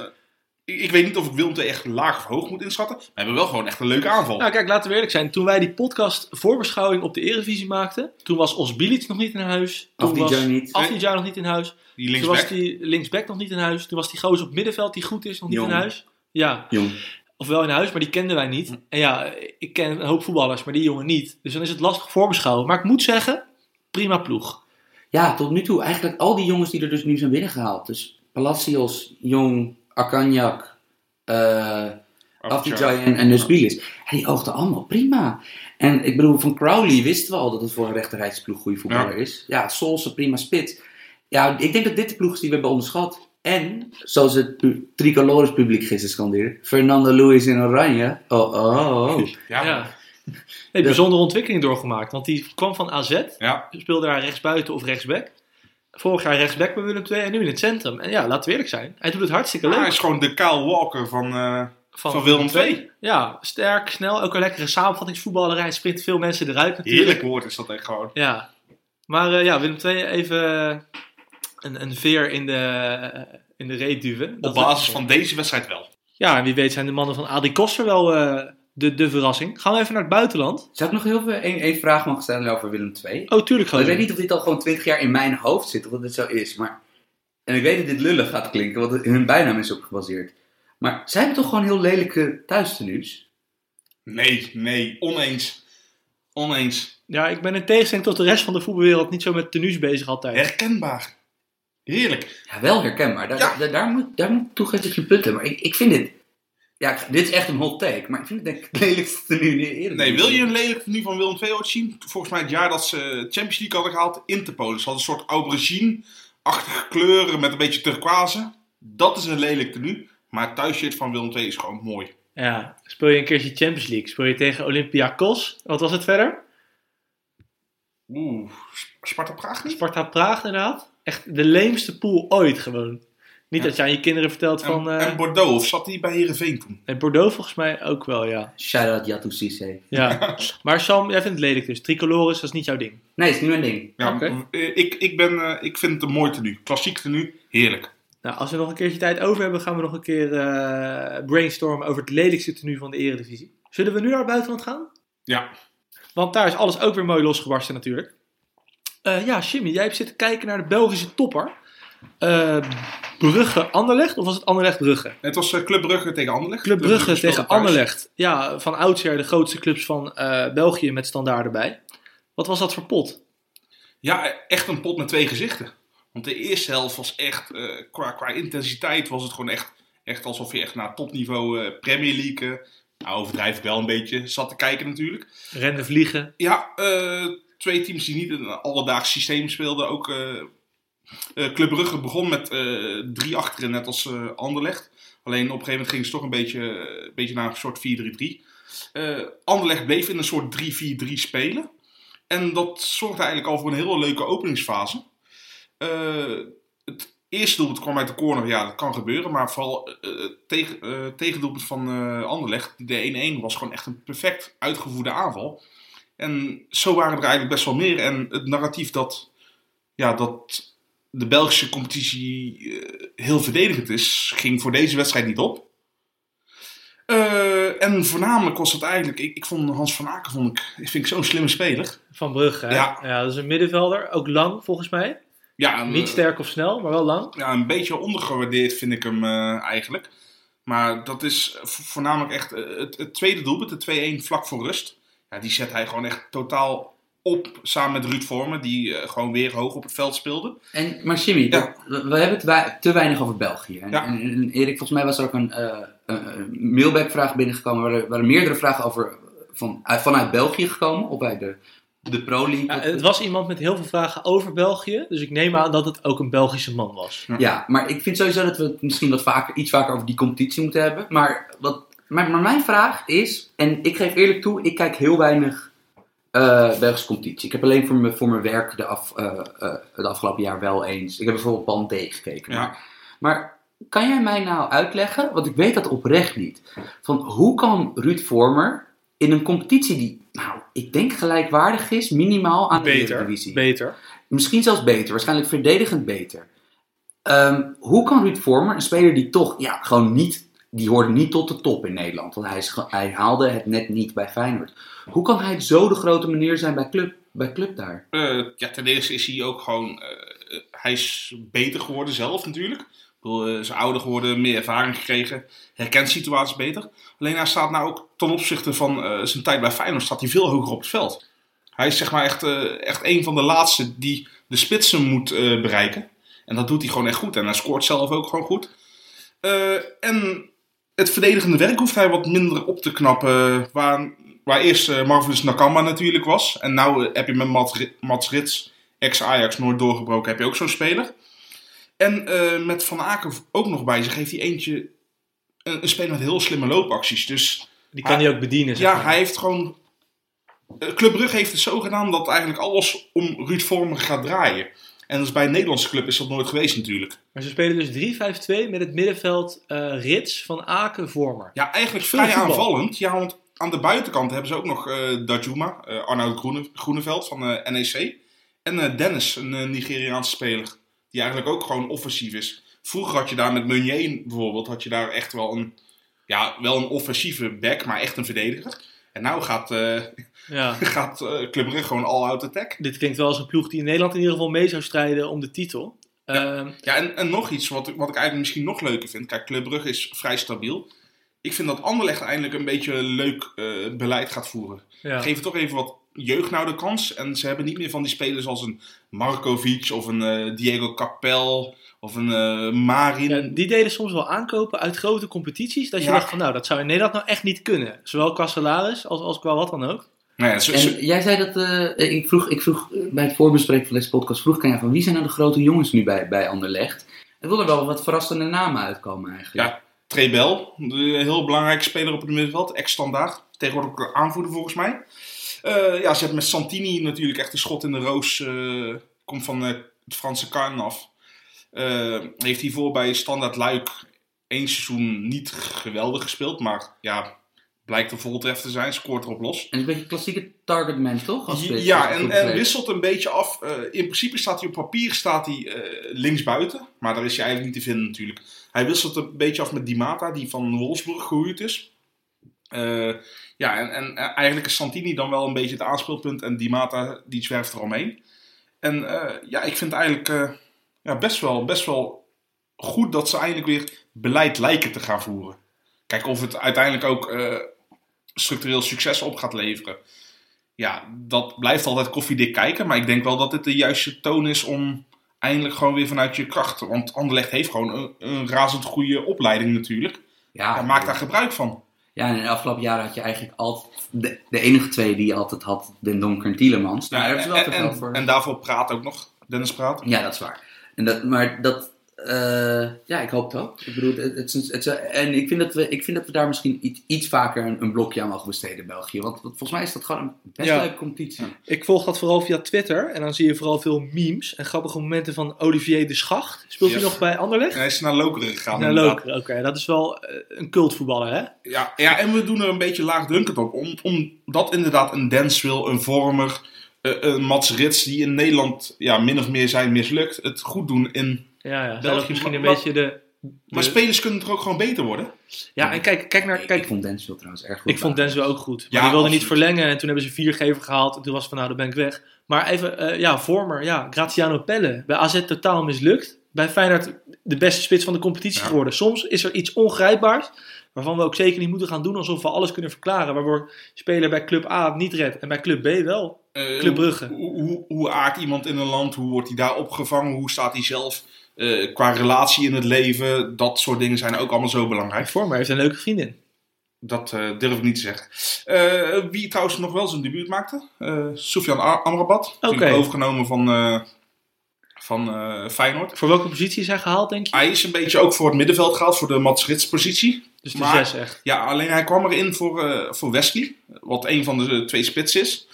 ik, weet niet of ik Willem II echt laag of hoog moet inschatten. Maar hebben wel gewoon echt een leuke aanval. Nou kijk, laten we eerlijk zijn. Toen wij die podcast voorbeschouwing op de Eredivisie maakten, toen was Osbilic nog niet in huis. Toen was niet. Nog niet in huis. die Toen was die linksback nog niet in huis. Toen was die gozer op middenveld die goed is nog niet Jong. in huis. Ja, jong. of wel in huis, maar die kenden wij niet. En ja, ik ken een hoop voetballers, maar die jongen niet. Dus dan is het lastig voorbeschouwen. Maar ik moet zeggen, prima ploeg. Ja, tot nu toe eigenlijk al die jongens die er dus nu zijn binnengehaald. Dus Palacios, Jong, Akanjak, eh Afdijay en, Nusbilis. Die oogden allemaal prima. En ik bedoel, van Crowley wisten we al dat het voor een rechterheidsploeg goede voetballer is. Ja, Solse prima spits. Ja, ik denk dat dit de ploeg is die we hebben onderschat. En, zoals het pu- tricolores publiek gisteren scandeerde, Fernando Luis in oranje. Oh, oh, oh. Ja. Ja. (laughs) ja. Nee, bijzondere ontwikkeling doorgemaakt. Want die kwam van AZ, ja. speelde daar rechtsbuiten of rechtsback. Vorig jaar rechtsback bij Willem II en nu in het centrum. En ja, laten we eerlijk zijn. Hij doet het hartstikke leuk. hij is gewoon de Kyle Walker van, eh, van Willem II. Ja, sterk, snel. Ook een lekkere samenvattingsvoetballer. Hij sprint veel mensen eruit natuurlijk. Heerlijk woord is dat echt gewoon. Ja. Maar eh, ja, Willem II even eh, een, een veer in de, in de reet duwen. Op basis van deze wedstrijd wel. Ja, en wie weet zijn de mannen van Adi Koster wel de, de verrassing. Gaan we even naar het buitenland? Zou ik nog heel veel één, één vraag mogen stellen over Willem II? Oh, tuurlijk ik gewoon. weet niet of dit al gewoon 20 jaar in mijn hoofd zit, of dat het zo is. Maar, en ik weet dat dit lullig gaat klinken, want hun bijnaam is op gebaseerd. Maar zij hebben toch gewoon heel lelijke thuistenues? Nee, nee, oneens. Oneens. Ja, ik ben in tegenstelling tot de rest van de voetbalwereld niet zo met tenues bezig altijd. Herkenbaar. Heerlijk. Ja, wel herkenbaar. Daar, Ja. daar, daar moet, daar moet ik toegeven dat je punt hebt. Maar ik, ik vind dit... Ja, ik- dit is echt een hot take, maar ik vind het denk ik het lelijkste tenue in de Eredivisie. Nee, wil je een lelijk nu van Willem II ooit zien? Volgens mij het jaar dat ze Champions League hadden gehaald, Interpol. Ze hadden een soort aubergine-achtige kleuren met een beetje turquoise. Dat is een lelijk tenue. Maar het thuisshirt van Willem II is gewoon mooi. Ja, speel je een keertje Champions League. Speel je tegen Olympiakos. Wat was het verder? Oeh, Sparta Praag niet? Sparta Praag inderdaad. Echt de leemste pool ooit gewoon. Niet Ja. dat je aan je kinderen vertelt van... En, eh en Bordeaux, of zat die bij Heerenveen toen? nee, Bordeaux volgens mij ook wel, ja. Shout-out Yatou Cisse. ja. (laughs) maar Sam, jij vindt het lelijk dus. Tricolores, dat is niet jouw ding. Nee, het is niet mijn ding. Ja, Oké. eh, ik, ik, ben, eh, ik vind het een mooi tenue. Klassiek tenue, heerlijk. Nou, als we nog een keertje tijd over hebben, gaan we nog een keer eh, brainstormen over het lelijkste tenue van de eredivisie. Zullen we nu naar het buitenland gaan? Ja, Want daar is alles ook weer mooi losgebarsten natuurlijk. Eh, ja, Jimmy, jij hebt zitten kijken naar de Belgische topper. Eh Brugge-Anderlecht, of was het Anderlecht-Brugge? het was eh, Club Brugge tegen Anderlecht. Club Brugge tegen. Anderlecht. Ja, van oudsher de grootste clubs van eh, België met standaard erbij. Wat was dat voor pot? Ja, echt een pot met twee gezichten. Want de eerste helft was echt, eh, qua, qua intensiteit was het gewoon echt, echt alsof je echt naar topniveau Premier League, nou overdrijf ik wel een beetje, zat te kijken natuurlijk. Rennen, vliegen. Ja, twee teams die niet een alledaags systeem speelden. Ook eh, Club Brugge begon met eh, drie achteren, net als eh Anderlecht. Alleen op een gegeven moment ging ze toch een beetje, een beetje naar een soort 4-3-3. Eh Anderlecht bleef in een soort 3-4-3 spelen. En dat zorgde eigenlijk al voor een hele leuke openingsfase. Het eerste doelpunt kwam uit de corner. Ja, dat kan gebeuren. Maar vooral eh, tegen, tegendoelpunt van Anderlecht, de 1-1, was gewoon echt een perfect uitgevoerde aanval. En zo waren er eigenlijk best wel meer. En het narratief dat, ja, dat de Belgische competitie eh, heel verdedigend is, ging voor deze wedstrijd niet op. Eh, en voornamelijk was het eigenlijk, ik, ik vond Hans van Aken vond ik, ik vind ik zo'n slimme speler. Van Brugge. hè? Ja. ja, dat is een middenvelder. Ook lang volgens mij. Ja, een, Niet sterk of snel, maar wel lang. ja, een beetje ondergewaardeerd vind ik hem eh, eigenlijk. Maar dat is vo- voornamelijk echt het, het tweede doelpunt, de 2-1 vlak voor rust. Ja, die zet hij gewoon echt totaal op samen met Ruud Vormer, die eh, gewoon weer hoog op het veld speelde. En, maar Jimmy, Ja. we, we hebben het te weinig over België. En, Ja. en, en Erik, volgens mij was er ook een, eh een, mailback-vraag binnengekomen. Waar er, waar er meerdere vragen over van, uit, vanuit België gekomen. Of bij de, de Pro League. Ja, het was iemand met heel veel vragen over België. Dus ik neem aan dat het ook een Belgische man was. Ja, maar ik vind sowieso dat we het misschien wat vaker, iets vaker over die competitie moeten hebben. Maar, wat, maar, maar mijn vraag is, en ik geef eerlijk toe, ik kijk heel weinig eh Belgische competitie. Ik heb alleen voor, me, voor mijn werk de, af, eh, eh, het afgelopen jaar wel eens. Ik heb bijvoorbeeld Band D gekeken. Ja. Maar, kan jij mij nou uitleggen, want ik weet dat oprecht niet, van hoe kan Ruud Vormer in een competitie die, nou, ik denk gelijkwaardig is, minimaal aan de. Eredivisie. Beter. Misschien zelfs beter, waarschijnlijk verdedigend beter. Ehm, hoe kan Ruud Vormer, een speler die toch ja, gewoon niet, die hoorde niet tot de top in Nederland, want hij, hij haalde het net niet bij Feyenoord. Hoe kan hij zo de grote meneer zijn bij Club, bij club daar? Eh, ja, ten eerste is hij ook gewoon. eh, eh, hij is beter geworden zelf natuurlijk. Ik is ouder geworden, meer ervaring gekregen, herkent situaties beter. Alleen hij staat nou ook ten opzichte van zijn tijd bij Feyenoord staat hij veel hoger op het veld. Hij is zeg maar echt, echt een van de laatste die de spitsen moet bereiken. En dat doet hij gewoon echt goed. En hij scoort zelf ook gewoon goed. En het verdedigende werk hoeft hij wat minder op te knappen. Waar, waar eerst eh, Marvelous Nakamba natuurlijk was. En nu heb je met Mats, Ri- Mats Rits, ex-Ajax, nooit doorgebroken, heb je ook zo'n speler. En eh, met Van Aken ook nog bij zich heeft hij eentje... Een, een speler met heel slimme loopacties. Dus Die kan Hij- hij ook bedienen. Zeg ja, maar. hij heeft gewoon... eh, Club Brugge heeft het zo gedaan dat eigenlijk alles om Ruud Vormer gaat draaien. En dus bij een Nederlandse club is dat nooit geweest natuurlijk. Maar ze spelen dus 3-5-2 met het middenveld eh, Rits van Aken Vormer. Ja, eigenlijk vrij aanvallend. Ja, want aan de buitenkant hebben ze ook nog eh Dajuma, eh, Arnoud Groene, Groeneveld van eh, NEC. En Dennis, een Nigeriaanse speler. Die eigenlijk ook gewoon offensief is. Vroeger had je daar met Meunier bijvoorbeeld, had je daar echt wel een, ja, wel een offensieve back, maar echt een verdediger. En nou gaat, Ja. (laughs) gaat eh, Club Brugge gewoon all-out attack. Dit klinkt wel als een ploeg die in Nederland in ieder geval mee zou strijden om de titel. Ehm, Ja, en, en nog iets wat, ik- wat ik eigenlijk misschien nog leuker vind. Kijk, Club Brugge is vrij stabiel. Ik vind dat Anderlecht eindelijk een beetje leuk eh, beleid gaat voeren. ja. Geven toch even wat jeugd nou de kans. En ze hebben niet meer van die spelers als een Markovic of een eh, Diego Capel of een eh, Marin. Ja, die deden soms wel aankopen uit grote competities. Dat je Ja. dacht van nou, dat zou in Nederland nou echt niet kunnen. Zowel qua salaris als, als qua wat dan ook. Nou ja, zo- zo- En jij zei dat, eh, ik vroeg, ik vroeg bij het voorbespreken van deze podcast, vroeg ik aan jou van wie zijn nou de grote jongens nu bij, bij Anderlecht? Er wilden wel wat verrassende namen uitkomen eigenlijk. Ja. Trebel, een heel belangrijke speler op het middenveld, ex-standaard. Tegenwoordig ook aanvoerder volgens mij. Eh, ja, ze hebben met Santini natuurlijk echt een schot in de roos. eh, komt van het Franse Carn af. Heeft hiervoor bij Standaard Luik één seizoen niet geweldig gespeeld. Maar ja, blijkt een voltref te zijn. Scoort erop los. En een beetje klassieke targetman toch? Als Ja, en, en wisselt een beetje af. Eh, in principe staat hij op papier staat hij, eh, linksbuiten. Maar daar is hij eigenlijk niet te vinden natuurlijk. Hij wisselt een beetje af met Di Mata, die van Wolfsburg gehuurd is. Eh, ja, en, en eigenlijk is Santini dan wel een beetje het aanspeelpunt. En Di Mata, die zwerft eromheen. En ja, ik vind eigenlijk ja, best, wel, best wel goed dat ze eindelijk weer beleid lijken te gaan voeren. Kijk, of het uiteindelijk ook structureel succes op gaat leveren ja, dat blijft altijd koffiedik kijken. Maar ik denk wel dat dit de juiste toon is om eindelijk gewoon weer vanuit je krachten. Want Anderlecht heeft gewoon een, een razend goede opleiding natuurlijk. Ja, Ja, maak daar gebruik van. Ja, en in de afgelopen jaren had je eigenlijk altijd... De, de enige twee die je altijd had, Den Donker en Tielemans. Daar Ja, hebben ze wel te en, veel en, voor. en daarvoor praat ook nog Dennis Praat. Ja, dat is waar. En dat, maar dat... eh, ja, ik hoop ook. Ik bedoel, het, het, en ik vind, dat we, ik vind dat we daar misschien iets, iets vaker een, een blokje aan mogen besteden in België. Want, want volgens mij is dat gewoon een best Ja. leuke competitie. Ik volg dat vooral via Twitter. En dan zie je vooral veel memes en grappige momenten van Olivier de Schacht. Speelt hij Ja. nog bij Anderlecht? Hij is naar Lokeren gegaan. Ja, inderdaad. leuk. Oké, dat is wel eh, een cultvoetballer, hè? Ja, ja, en we doen er een beetje laagdrunkend op. Om, omdat inderdaad een Dens wil, een Vormer, eh, een Mats Rits, die in Nederland ja, min of meer zijn mislukt, het goed doen in... Ja, ja. Ook misschien een maar- beetje de... Maar de- spelers kunnen toch ook gewoon beter worden? ja, en kijk, kijk naar... Ik, Kijk, ik vond Densville trouwens erg goed. Ik vond Denzel ook goed. Maar Ja, die wilde niet verlengen. En toen hebben ze viergever gehaald. En toen was van nou, dan ben ik weg. Maar even, eh, ja, Vormer. Ja, Graziano Pelle. Bij AZ totaal mislukt. bij Feyenoord de beste spits van de competitie Ja. geworden. Soms is er iets ongrijpbaars, waarvan we ook zeker niet moeten gaan doen alsof we alles kunnen verklaren. Waardoor speler bij club A het niet redt en bij club B wel. Eh, Club Brugge. Hoe, hoe, hoe aardt iemand in een land? Hoe wordt hij daar opgevangen? Hoe staat hij zelf eh, qua relatie in het leven? Dat soort dingen zijn ook allemaal zo belangrijk. Voor mij heeft een leuke vriendin. Dat eh, durf ik niet te zeggen. Eh, wie trouwens nog wel zijn debuut maakte? Soufiane Ar- Amrabat. Oké. Overgenomen van, van Feyenoord. Voor welke positie is hij gehaald, denk je? Hij is een beetje ook voor het middenveld gehaald, voor de Mats Rits positie. Dus de maar- zes echt. Ja, alleen hij kwam erin voor, voor Wesley, wat een van de twee spits is.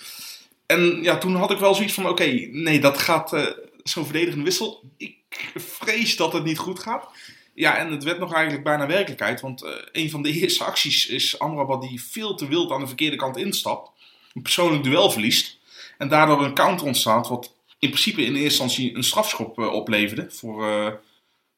En ja, toen had ik wel zoiets van, oké, nee, dat gaat zo'n verdedigende wissel. Ik vrees dat het niet goed gaat. Ja, en het werd nog eigenlijk bijna werkelijkheid. Want eh, een van de (laughs) eerste acties is Amrabat die veel te wild aan de verkeerde kant instapt. Een persoonlijk duel verliest. En daardoor een counter ontstaat wat in principe in eerste instantie een strafschop eh, opleverde voor, eh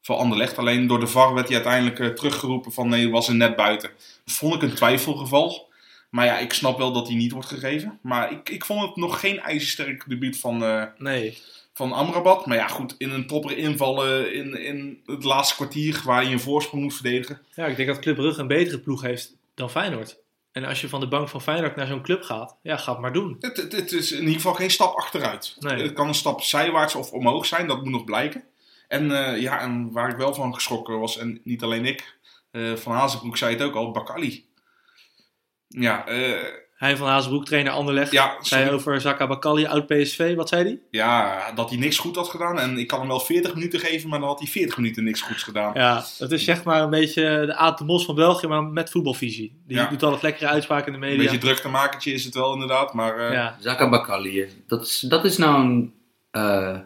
voor Anderlecht. Alleen door de VAR werd hij uiteindelijk teruggeroepen van nee, was er net buiten. Dat vond ik een twijfelgeval. Maar ja, ik snap wel dat hij niet wordt gegeven. Maar ik, ik vond het nog geen ijzersterk debuut van, Nee. Van Amrabat. Maar ja, goed, in een proppere inval eh, in, in het laatste kwartier waar je een voorsprong moet verdedigen. Ja, ik denk dat Club Brugge een betere ploeg heeft dan Feyenoord. En als je van de bank van Feyenoord naar zo'n club gaat, ja, ga het maar doen. Het, het, het is in ieder geval geen stap achteruit. Nee. Het kan een stap zijwaarts of omhoog zijn, dat moet nog blijken. En, eh, ja, en waar ik wel van geschrokken was, en niet alleen ik, eh, Van Hazenbroek zei het ook al, Bakali. Ja, eh, Hij van Hazenbroek, trainer Anderlecht, ja, zei over Zaka Bakali, oud PSV. Wat zei hij? ja, dat hij niks goed had gedaan. En ik kan hem wel 40 minuten geven, maar dan had hij 40 minuten niks goeds gedaan. Ja, dat is zeg maar een beetje de Aad de Mos van België, maar met voetbalvisie. Die Ja. doet altijd lekkere uitspraken in de Een media. beetje druk te makertje is het wel inderdaad, maar eh, ja. Zaka Bakali, dat is, dat is nou een, eh,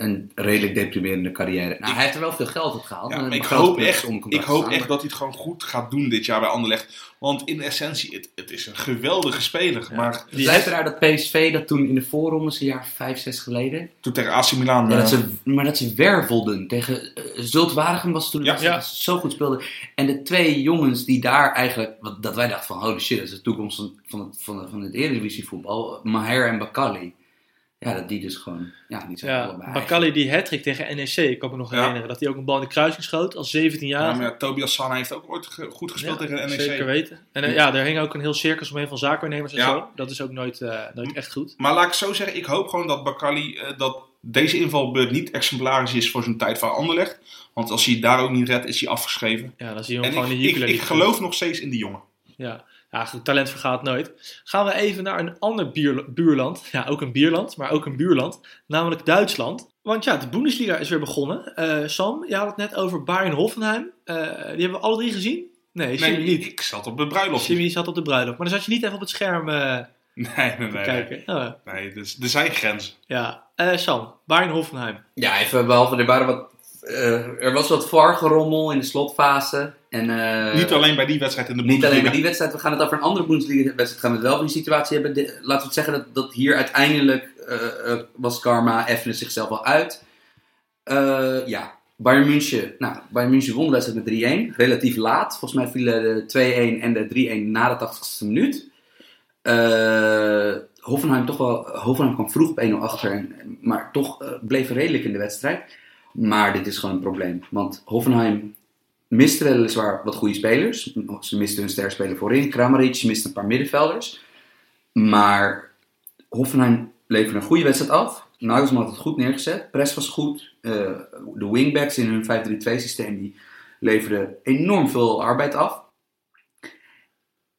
een redelijk deprimerende carrière. Nou, hij heeft er wel veel geld op gehaald. Ja, maar ik hoop echt, ik hoop staan, echt maar- dat hij het gewoon goed gaat doen dit jaar bij Anderlecht. Want in essentie, het, het is een geweldige speler. Ja. Maar Blijft er nou dat PSV dat toen in de voorrondes, een jaar vijf, zes geleden, toen tegen AC Milan... Ja, eh, dat ze, maar dat ze wervelden tegen uh, Zult Waregem was toen Ja. dat ze zo goed speelden. En de twee jongens die daar eigenlijk, wat, dat wij dachten van holy shit, dat is de toekomst van, van het, van, van het Eredivisie voetbal, Maher en Bakali. Ja, dat die dus gewoon, ja, die zijn Ja, allebei. Bakali die hat tegen NEC, ik kan me nog Ja. herinneren. Dat hij ook een bal in de kruising schoot als 17 ja, jaar. maar ja, Tobias Sana heeft ook ooit ge- goed gespeeld tegen de NEC. Zeker weten. En eh, ja, er hing ook een heel circus omheen van zaakwaarnemers en Ja. zo. Dat is ook nooit, eh, nooit echt goed. Maar laat ik zo zeggen, ik hoop gewoon dat Bakali, eh, dat deze invalbeurt niet exemplarisch is voor zijn tijd van Anderlecht. Want als hij het daar ook niet redt, is hij afgeschreven. Ja, dan zie je hem En gewoon ik, in ik, Jupiler ik League. geloof nog steeds in die jongen. Ja. Ja, goed, talent vergaat nooit. Gaan we even naar een ander bier- buurland. (laughs) Ja, ook een bierland, maar ook een buurland. Namelijk Duitsland. Want ja, de Bundesliga is weer begonnen. Eh, Sam, je had het net over Bayern Hoffenheim. Eh, die hebben we alle drie gezien? Nee, Jimmy Nee, niet. ik zat op de bruiloft. Jimmy zat op de bruiloft. Maar dan zat je niet even op het scherm eh, Nee, nee, te nee. Oh, Nee, dus, er zijn grenzen. ja, Eh, Sam, Bayern Hoffenheim. Ja, even behalve, er, waren wat, eh, er was wat VAR-gerommel in de slotfase. En, eh, niet alleen bij die wedstrijd in de Niet alleen Bundesliga. bij die wedstrijd, we gaan het over een andere Bundesliga-wedstrijd. Gaan we het wel over die situatie hebben. De- laten we het zeggen dat, dat hier uiteindelijk eh, was Karma effende zichzelf wel uit. Eh, ja, Bayern München. Nou, Bayern München won de wedstrijd met 3-1. Relatief laat. Volgens mij vielen de 2-1 en de 3-1 na de 80ste minuut. Hoffenheim, toch wel, Hoffenheim kwam vroeg op 1-0 achter. En, maar toch bleef redelijk in de wedstrijd. Maar dit is gewoon een probleem. Want Hoffenheim miste weliswaar wat goede spelers. Ze misten hun sterspeler voorin, Kramaric. Ze misten een paar middenvelders. Maar Hoffenheim leverde een goede wedstrijd af. Nagelsman had het goed neergezet. Press was goed. Eh, de wingbacks in hun 5-3-2 systeem die leverden enorm veel arbeid af.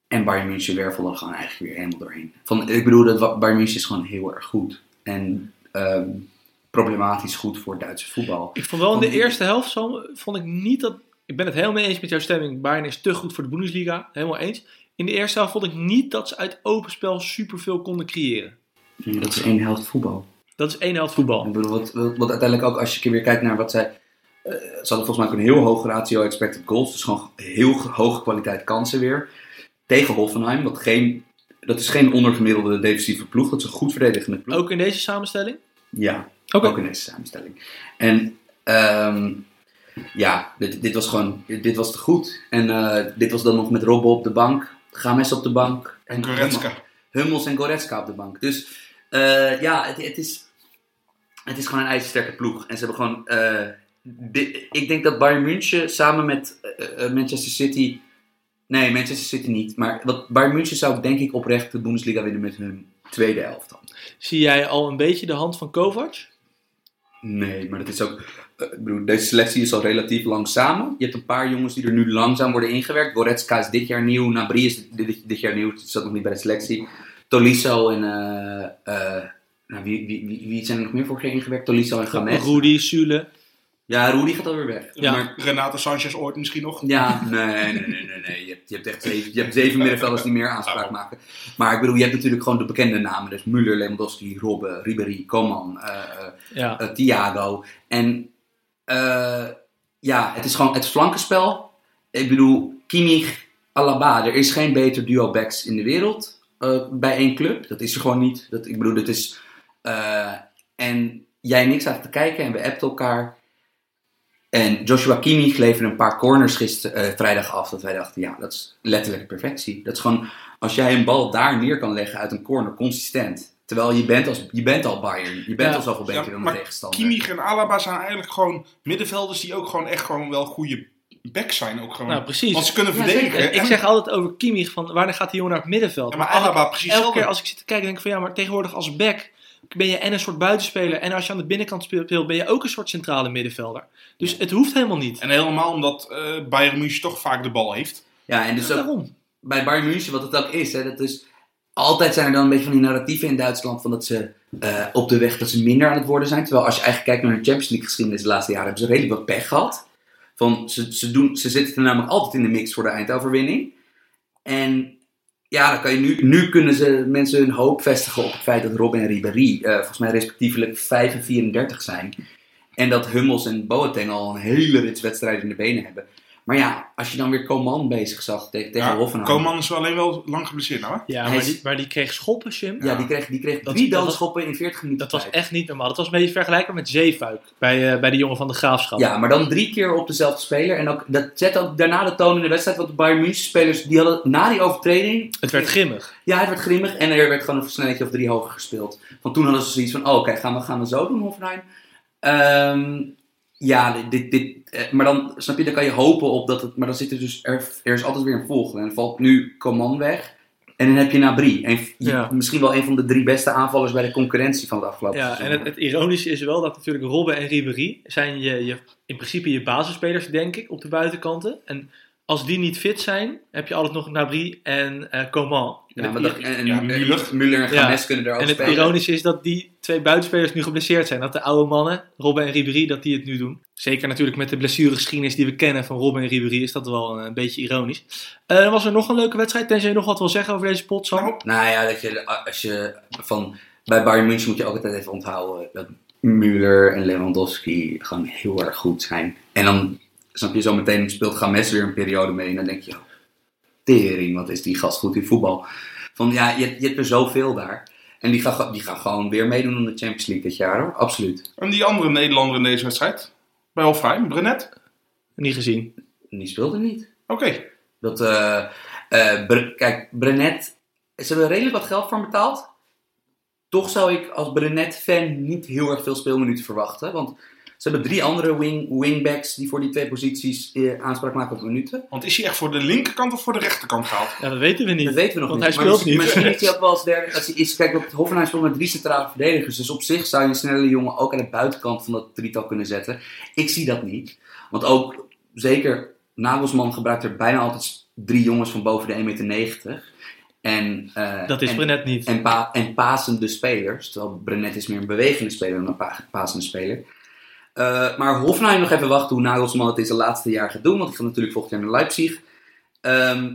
En Bayern München wervelde er gewoon eigenlijk weer helemaal doorheen. Van, ik bedoel, dat Bayern München is gewoon heel erg goed. En ehm, problematisch goed voor het Duitse voetbal. Ik vond wel in de eerste helft, Sam, vond ik niet dat... Ik ben het helemaal mee eens met jouw stemming. Bayern is te goed voor de Bundesliga. Helemaal eens. In de eerste helft vond ik niet dat ze uit open spel superveel konden creëren. Dat is één helft voetbal. Dat is één helft voetbal. Ik bedoel, wat, wat, wat uiteindelijk ook, als je weer kijkt naar wat zij... eh, ze hadden volgens mij ook een heel hoge ratio expected goals. Dus gewoon heel ge- hoge kwaliteit kansen weer. Tegen Hoffenheim. Wat geen, dat is geen ondergemiddelde defensieve ploeg. Dat is een goed verdedigende ploeg. Ook in deze samenstelling? Ja, ook in deze samenstelling. En ehm, ja, dit, dit was gewoon dit was te goed. En eh, dit was dan nog met Robbo op de bank. Games op de bank. En Goretzka. Hummels en Goretzka op de bank. Dus eh, ja, het, het, is, het is gewoon een ijzersterke ploeg. En ze hebben gewoon eh, di- ik denk dat Bayern München samen met Manchester City... Nee, Manchester City niet. Maar wat, Bayern München zou denk ik oprecht de Bundesliga winnen met hun tweede elftal. Zie jij al een beetje de hand van Kovac? Nee, maar dat is ook... eh, ik bedoel, deze selectie is al relatief lang samen. Je hebt een paar jongens die er nu langzaam worden ingewerkt. Goretzka is dit jaar nieuw. Nabri is dit, dit, dit jaar nieuw. Die zat nog niet bij de selectie. Tolisso en... eh, eh, nou, wie, wie, wie, wie zijn er nog meer voor ingewerkt? Tolisso en Gamet. Rudy, Sule. Ja, Rudy gaat alweer weg. Ja. Maar, Renate Sanchez ooit misschien nog. ja, nee, nee, nee, nee. nee. Je, hebt, je hebt echt zeven, je hebt zeven middenvelders die meer aanspraak maken. Maar ik bedoel, je hebt natuurlijk gewoon de bekende namen. Dus Müller, Lewandowski, Robben, Ribéry, Coman, Ja. eh, Thiago. En eh, ja, het is gewoon het flankenspel. Ik bedoel, Kimmich, Alaba. Er is geen beter duo backs in de wereld eh, bij één club. Dat is er gewoon niet. Dat, ik bedoel, dat is... eh, en jij en ik zaten te kijken en we appten elkaar. En Joshua Kimmich leverde een paar corners gister, eh, vrijdag af. Dat wij dachten, ja, dat is letterlijk perfectie. Dat is gewoon, als jij een bal daar neer kan leggen uit een corner, consistent. Terwijl je bent, als, je bent al Bayern. Je bent Ja. al zoveel beter Ja, dan de maar tegenstander. Kimmich en Alaba zijn eigenlijk gewoon middenvelders die ook gewoon echt gewoon wel goede backs zijn. Ook gewoon. Nou, precies. Want ze kunnen Ja, verdedigen. Ik en- zeg altijd over Kimmich, van wanneer gaat die jongen naar het middenveld? Ja, maar Alaba precies elke keer als ik zit te kijken, denk ik van ja, maar tegenwoordig als back ben je en een soort buitenspeler. En als je aan de binnenkant speelt, ben je ook een soort centrale middenvelder. Dus het hoeft helemaal niet. En helemaal omdat eh Bayern München toch vaak de bal heeft. Ja, en dus ook Daarom. bij Bayern München, wat het ook is, hè, dat is... Altijd zijn er dan een beetje van die narratieven in Duitsland van dat ze eh, op de weg dat ze minder aan het worden zijn. Terwijl als je eigenlijk kijkt naar hun Champions League geschiedenis de laatste jaren, hebben ze redelijk wat pech gehad. Van, ze, ze, doen, ze zitten er namelijk altijd in de mix voor de eindoverwinning. En ja, dan kan je nu, nu kunnen ze mensen hun hoop vestigen op het feit dat Robin en Ribéry eh, volgens mij respectievelijk 5 en 34 zijn. En dat Hummels en Boateng al een hele rits wedstrijden in de benen hebben. Maar ja, als je dan weer Coman bezig zag tegen, tegen Ja, Hoffenheim. Koeman is wel alleen wel lang geblesseerd nou hè? Ja, maar is- die, maar die kreeg schoppen, Jim. Ja, die kreeg, die kreeg Dat- drie dat was- doodschoppen in 40 minuten. Dat was echt niet normaal. Dat was een beetje vergelijkbaar met Zeefuik bij, eh, bij de jongen van de Graafschap. Ja, maar dan drie keer op dezelfde speler. En ook, dat zet ook daarna de toon in de wedstrijd. Want de Bayern München spelers, die hadden na die overtreding... Het werd grimmig. Ja, het werd grimmig. En er werd gewoon een versnellingje of drie hoger gespeeld. Van toen hadden ze zoiets van, oh, oké, gaan, we, gaan we zo doen, Hoffenheim? Ehm, ja, dit, dit, eh, maar dan, snap je, dan kan je hopen op dat het... Maar dan zit er dus, er, er is altijd weer een volgende. En dan valt nu Coman weg. En dan heb je Nabri. En Ja. misschien wel een van de drie beste aanvallers bij de concurrentie van het afgelopen Ja, seizoen. en het, het ironische is wel dat natuurlijk Robben en Ribéry zijn je, je, in principe je basisspelers, denk ik, op de buitenkanten. En als die niet fit zijn, heb je altijd nog Nabri en eh Coman. En Ja, het maar dat, i- en, Ja, en Müller. Ja. Games kunnen er ook en het spelen. ironische is dat die twee buitenspelers nu geblesseerd zijn. Dat de oude mannen, Robben en Ribéry, dat die het nu doen. Zeker natuurlijk met de blessuregeschiedenis die we kennen van Robben en Ribéry is dat wel een, beetje ironisch. Eh, was er nog een leuke wedstrijd? Tenzij je nog wat wil zeggen over deze pot, Sam? Nou, Nou ja, dat je, als je van, bij Bayern München moet je ook altijd even onthouden dat Müller en Lewandowski gewoon heel erg goed zijn. En dan snap je zo meteen speelt Games weer een periode mee en dan denk je, oh, tering, wat is die gast goed in voetbal. Van ja, je, je hebt er zoveel daar. En die gaan, die gaan gewoon weer meedoen aan de Champions League dit jaar hoor, absoluut. en die andere Nederlander in deze wedstrijd? Bij Hofheim, Brenet? Niet gezien. Die speelde niet. Oké. Dat, eh, eh, Bre- kijk, Brenet, ze hebben redelijk wat geld voor hem betaald. Toch zou ik als Brenet-fan niet heel erg veel speelminuten verwachten. Want ze hebben drie andere wing, wingbacks die voor die twee posities eh, aanspraak maken op minuten. Want is hij echt voor de linkerkant of voor de rechterkant gehaald? Ja, dat weten we niet. Dat weten we nog want niet. hij Maar speelt niet. Misschien (laughs) is hij ook wel als derde. Als hij is, kijk, op het Hoffenheim speelt met drie centrale verdedigers. Dus op zich zou je een snelle jongen ook aan de buitenkant van dat drietal kunnen zetten. Ik zie dat niet. Want ook, zeker, Nagelsman gebruikt er bijna altijd drie jongens van boven de 1,90 meter. En, eh, Dat is en, Brenet niet. en, pa en pasende spelers. Terwijl Brenet is meer een bewegende speler dan een pa pasende speler. Eh, maar Hoffenheim nog even wachten hoe Nagelsman het zijn laatste jaar gaat doen. Want die gaat natuurlijk volgend jaar naar Leipzig. Ehm,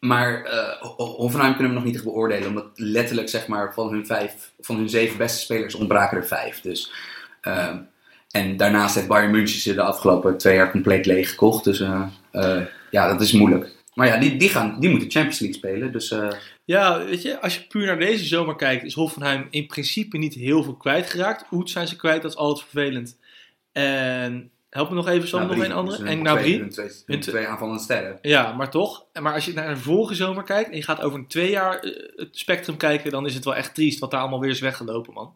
maar Ho- Hoffenheim kunnen we nog niet echt beoordelen. Omdat letterlijk zeg maar, van, hun vijf, van hun zeven beste spelers ontbraken er vijf. Dus, ehm, en daarnaast heeft Bayern München ze de afgelopen twee jaar compleet leeg gekocht. Dus eh, ja, dat is moeilijk. Maar ja, die, die, gaan, die moeten Champions League spelen. Dus eh, Ja, weet je, als je puur naar deze zomer kijkt, is Hoffenheim in principe niet heel veel kwijtgeraakt. Oet zijn ze kwijt, dat is altijd vervelend. En help me nog even, Sam, nog een andere. En twee- hun twee, twee- twee aanvallende sterren. Ja, maar toch. Maar als je naar de vorige zomer kijkt en je gaat over een twee jaar eh, het spectrum kijken, dan is het wel echt triest wat daar allemaal weer is weggelopen, man.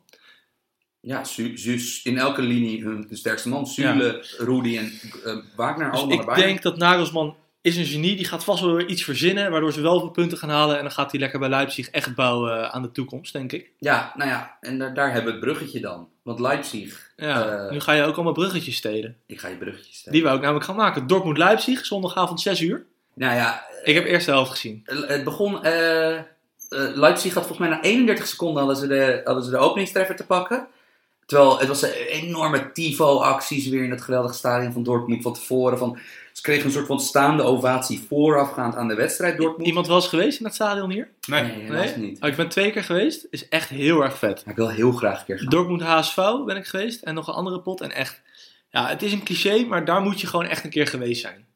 ja, Su- Su- in elke linie hun de sterkste man. Sule, Rudy en eh, Wagner Dus allemaal ik erbij. denk dat Nagelsman is een genie. Die gaat vast wel weer iets verzinnen, waardoor ze wel veel punten gaan halen. En dan gaat hij lekker bij Leipzig echt bouwen eh, aan de toekomst, denk ik. Ja, nou ja, en daar, daar hebben we het bruggetje dan. Want Leipzig, Ja, Eh. nu ga je ook allemaal bruggetjes stelen. ik ga je bruggetje stellen. Die wou ik namelijk gaan maken. Dortmund-Leipzig, zondagavond 6 uur. Nou ja, Ik heb eerst de helft gezien. Het begon. eh, eh, Leipzig had volgens mij na 31 seconden hadden ze de, hadden ze de openingstreffer te pakken. Terwijl het was een enorme tifo-acties weer in het geweldige stadion van Dortmund van tevoren. Van, ze kregen een soort van staande ovatie voorafgaand aan de wedstrijd Dortmund. Iemand wel eens geweest in het stadion hier? Nee. Nee, helaas niet. Oh, ik ben twee keer geweest. Is echt heel erg vet. Ik wil heel graag een keer gaan. Dortmund HSV ben ik geweest. En nog een andere pot. En echt, ja, het is een cliché, maar daar moet je gewoon echt een keer geweest zijn.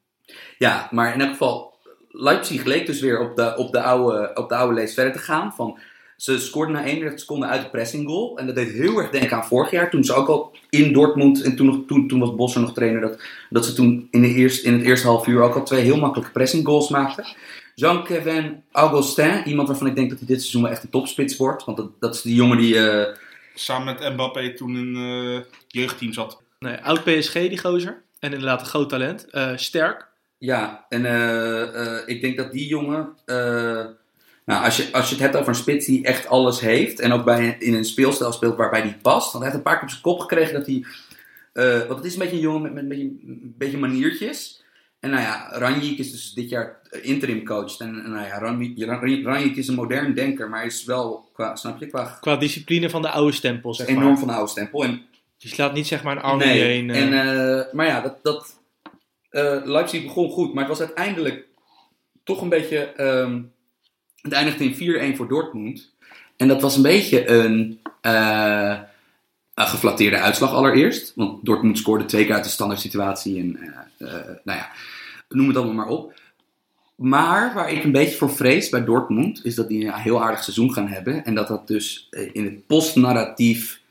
Ja, maar in elk geval, Leipzig leek dus weer op de, op de, oude, op de oude lees verder te gaan. Van, ze scoorden na 31 seconden uit de pressing goal. En dat deed heel erg denken aan vorig jaar. Toen ze ook al in Dortmund, en toen, nog, toen, toen was Bosser nog trainer, dat, dat ze toen in, de eerst, in het eerste half uur ook al twee heel makkelijke pressing goals maakten. Jean-Kevin Augustin, iemand waarvan ik denk dat hij dit seizoen wel echt een topspits wordt. Want dat, dat is die jongen die... eh, Samen met Mbappé toen in het jeugdteam zat. Nee, oud PSG die gozer. En inderdaad een groot talent. Eh, sterk. Ja, en eh, eh, ik denk dat die jongen. Eh, nou, als je, als je het hebt over een spits die echt alles heeft. En ook bij, in een speelstijl speelt waarbij die past. Hij heeft een paar keer op zijn kop gekregen dat hij. eh, want het is een beetje een jongen met, met een, beetje, een beetje maniertjes. En nou ja, Ranjik is dus dit jaar interim coach. En, en nou ja, Ranjik, Ranjik is een modern denker, maar hij is wel, qua, snap je, qua Qua discipline van de oude stempel, zeg enorm maar. van de oude stempel. En Je slaat niet zeg maar een arm Nee, heen. eh. en, eh, maar ja, dat, dat, eh, Leipzig begon goed, maar het was uiteindelijk toch een beetje. ehm, het eindigde in 4-1 voor Dortmund. En dat was een beetje een, een geflatteerde uitslag allereerst. Want Dortmund scoorde twee keer uit de standaard situatie. En eh, eh, nou ja, noem het allemaal maar op. Maar waar ik een beetje voor vrees bij Dortmund, is dat die een heel aardig seizoen gaan hebben. En dat dat dus in het postnarratief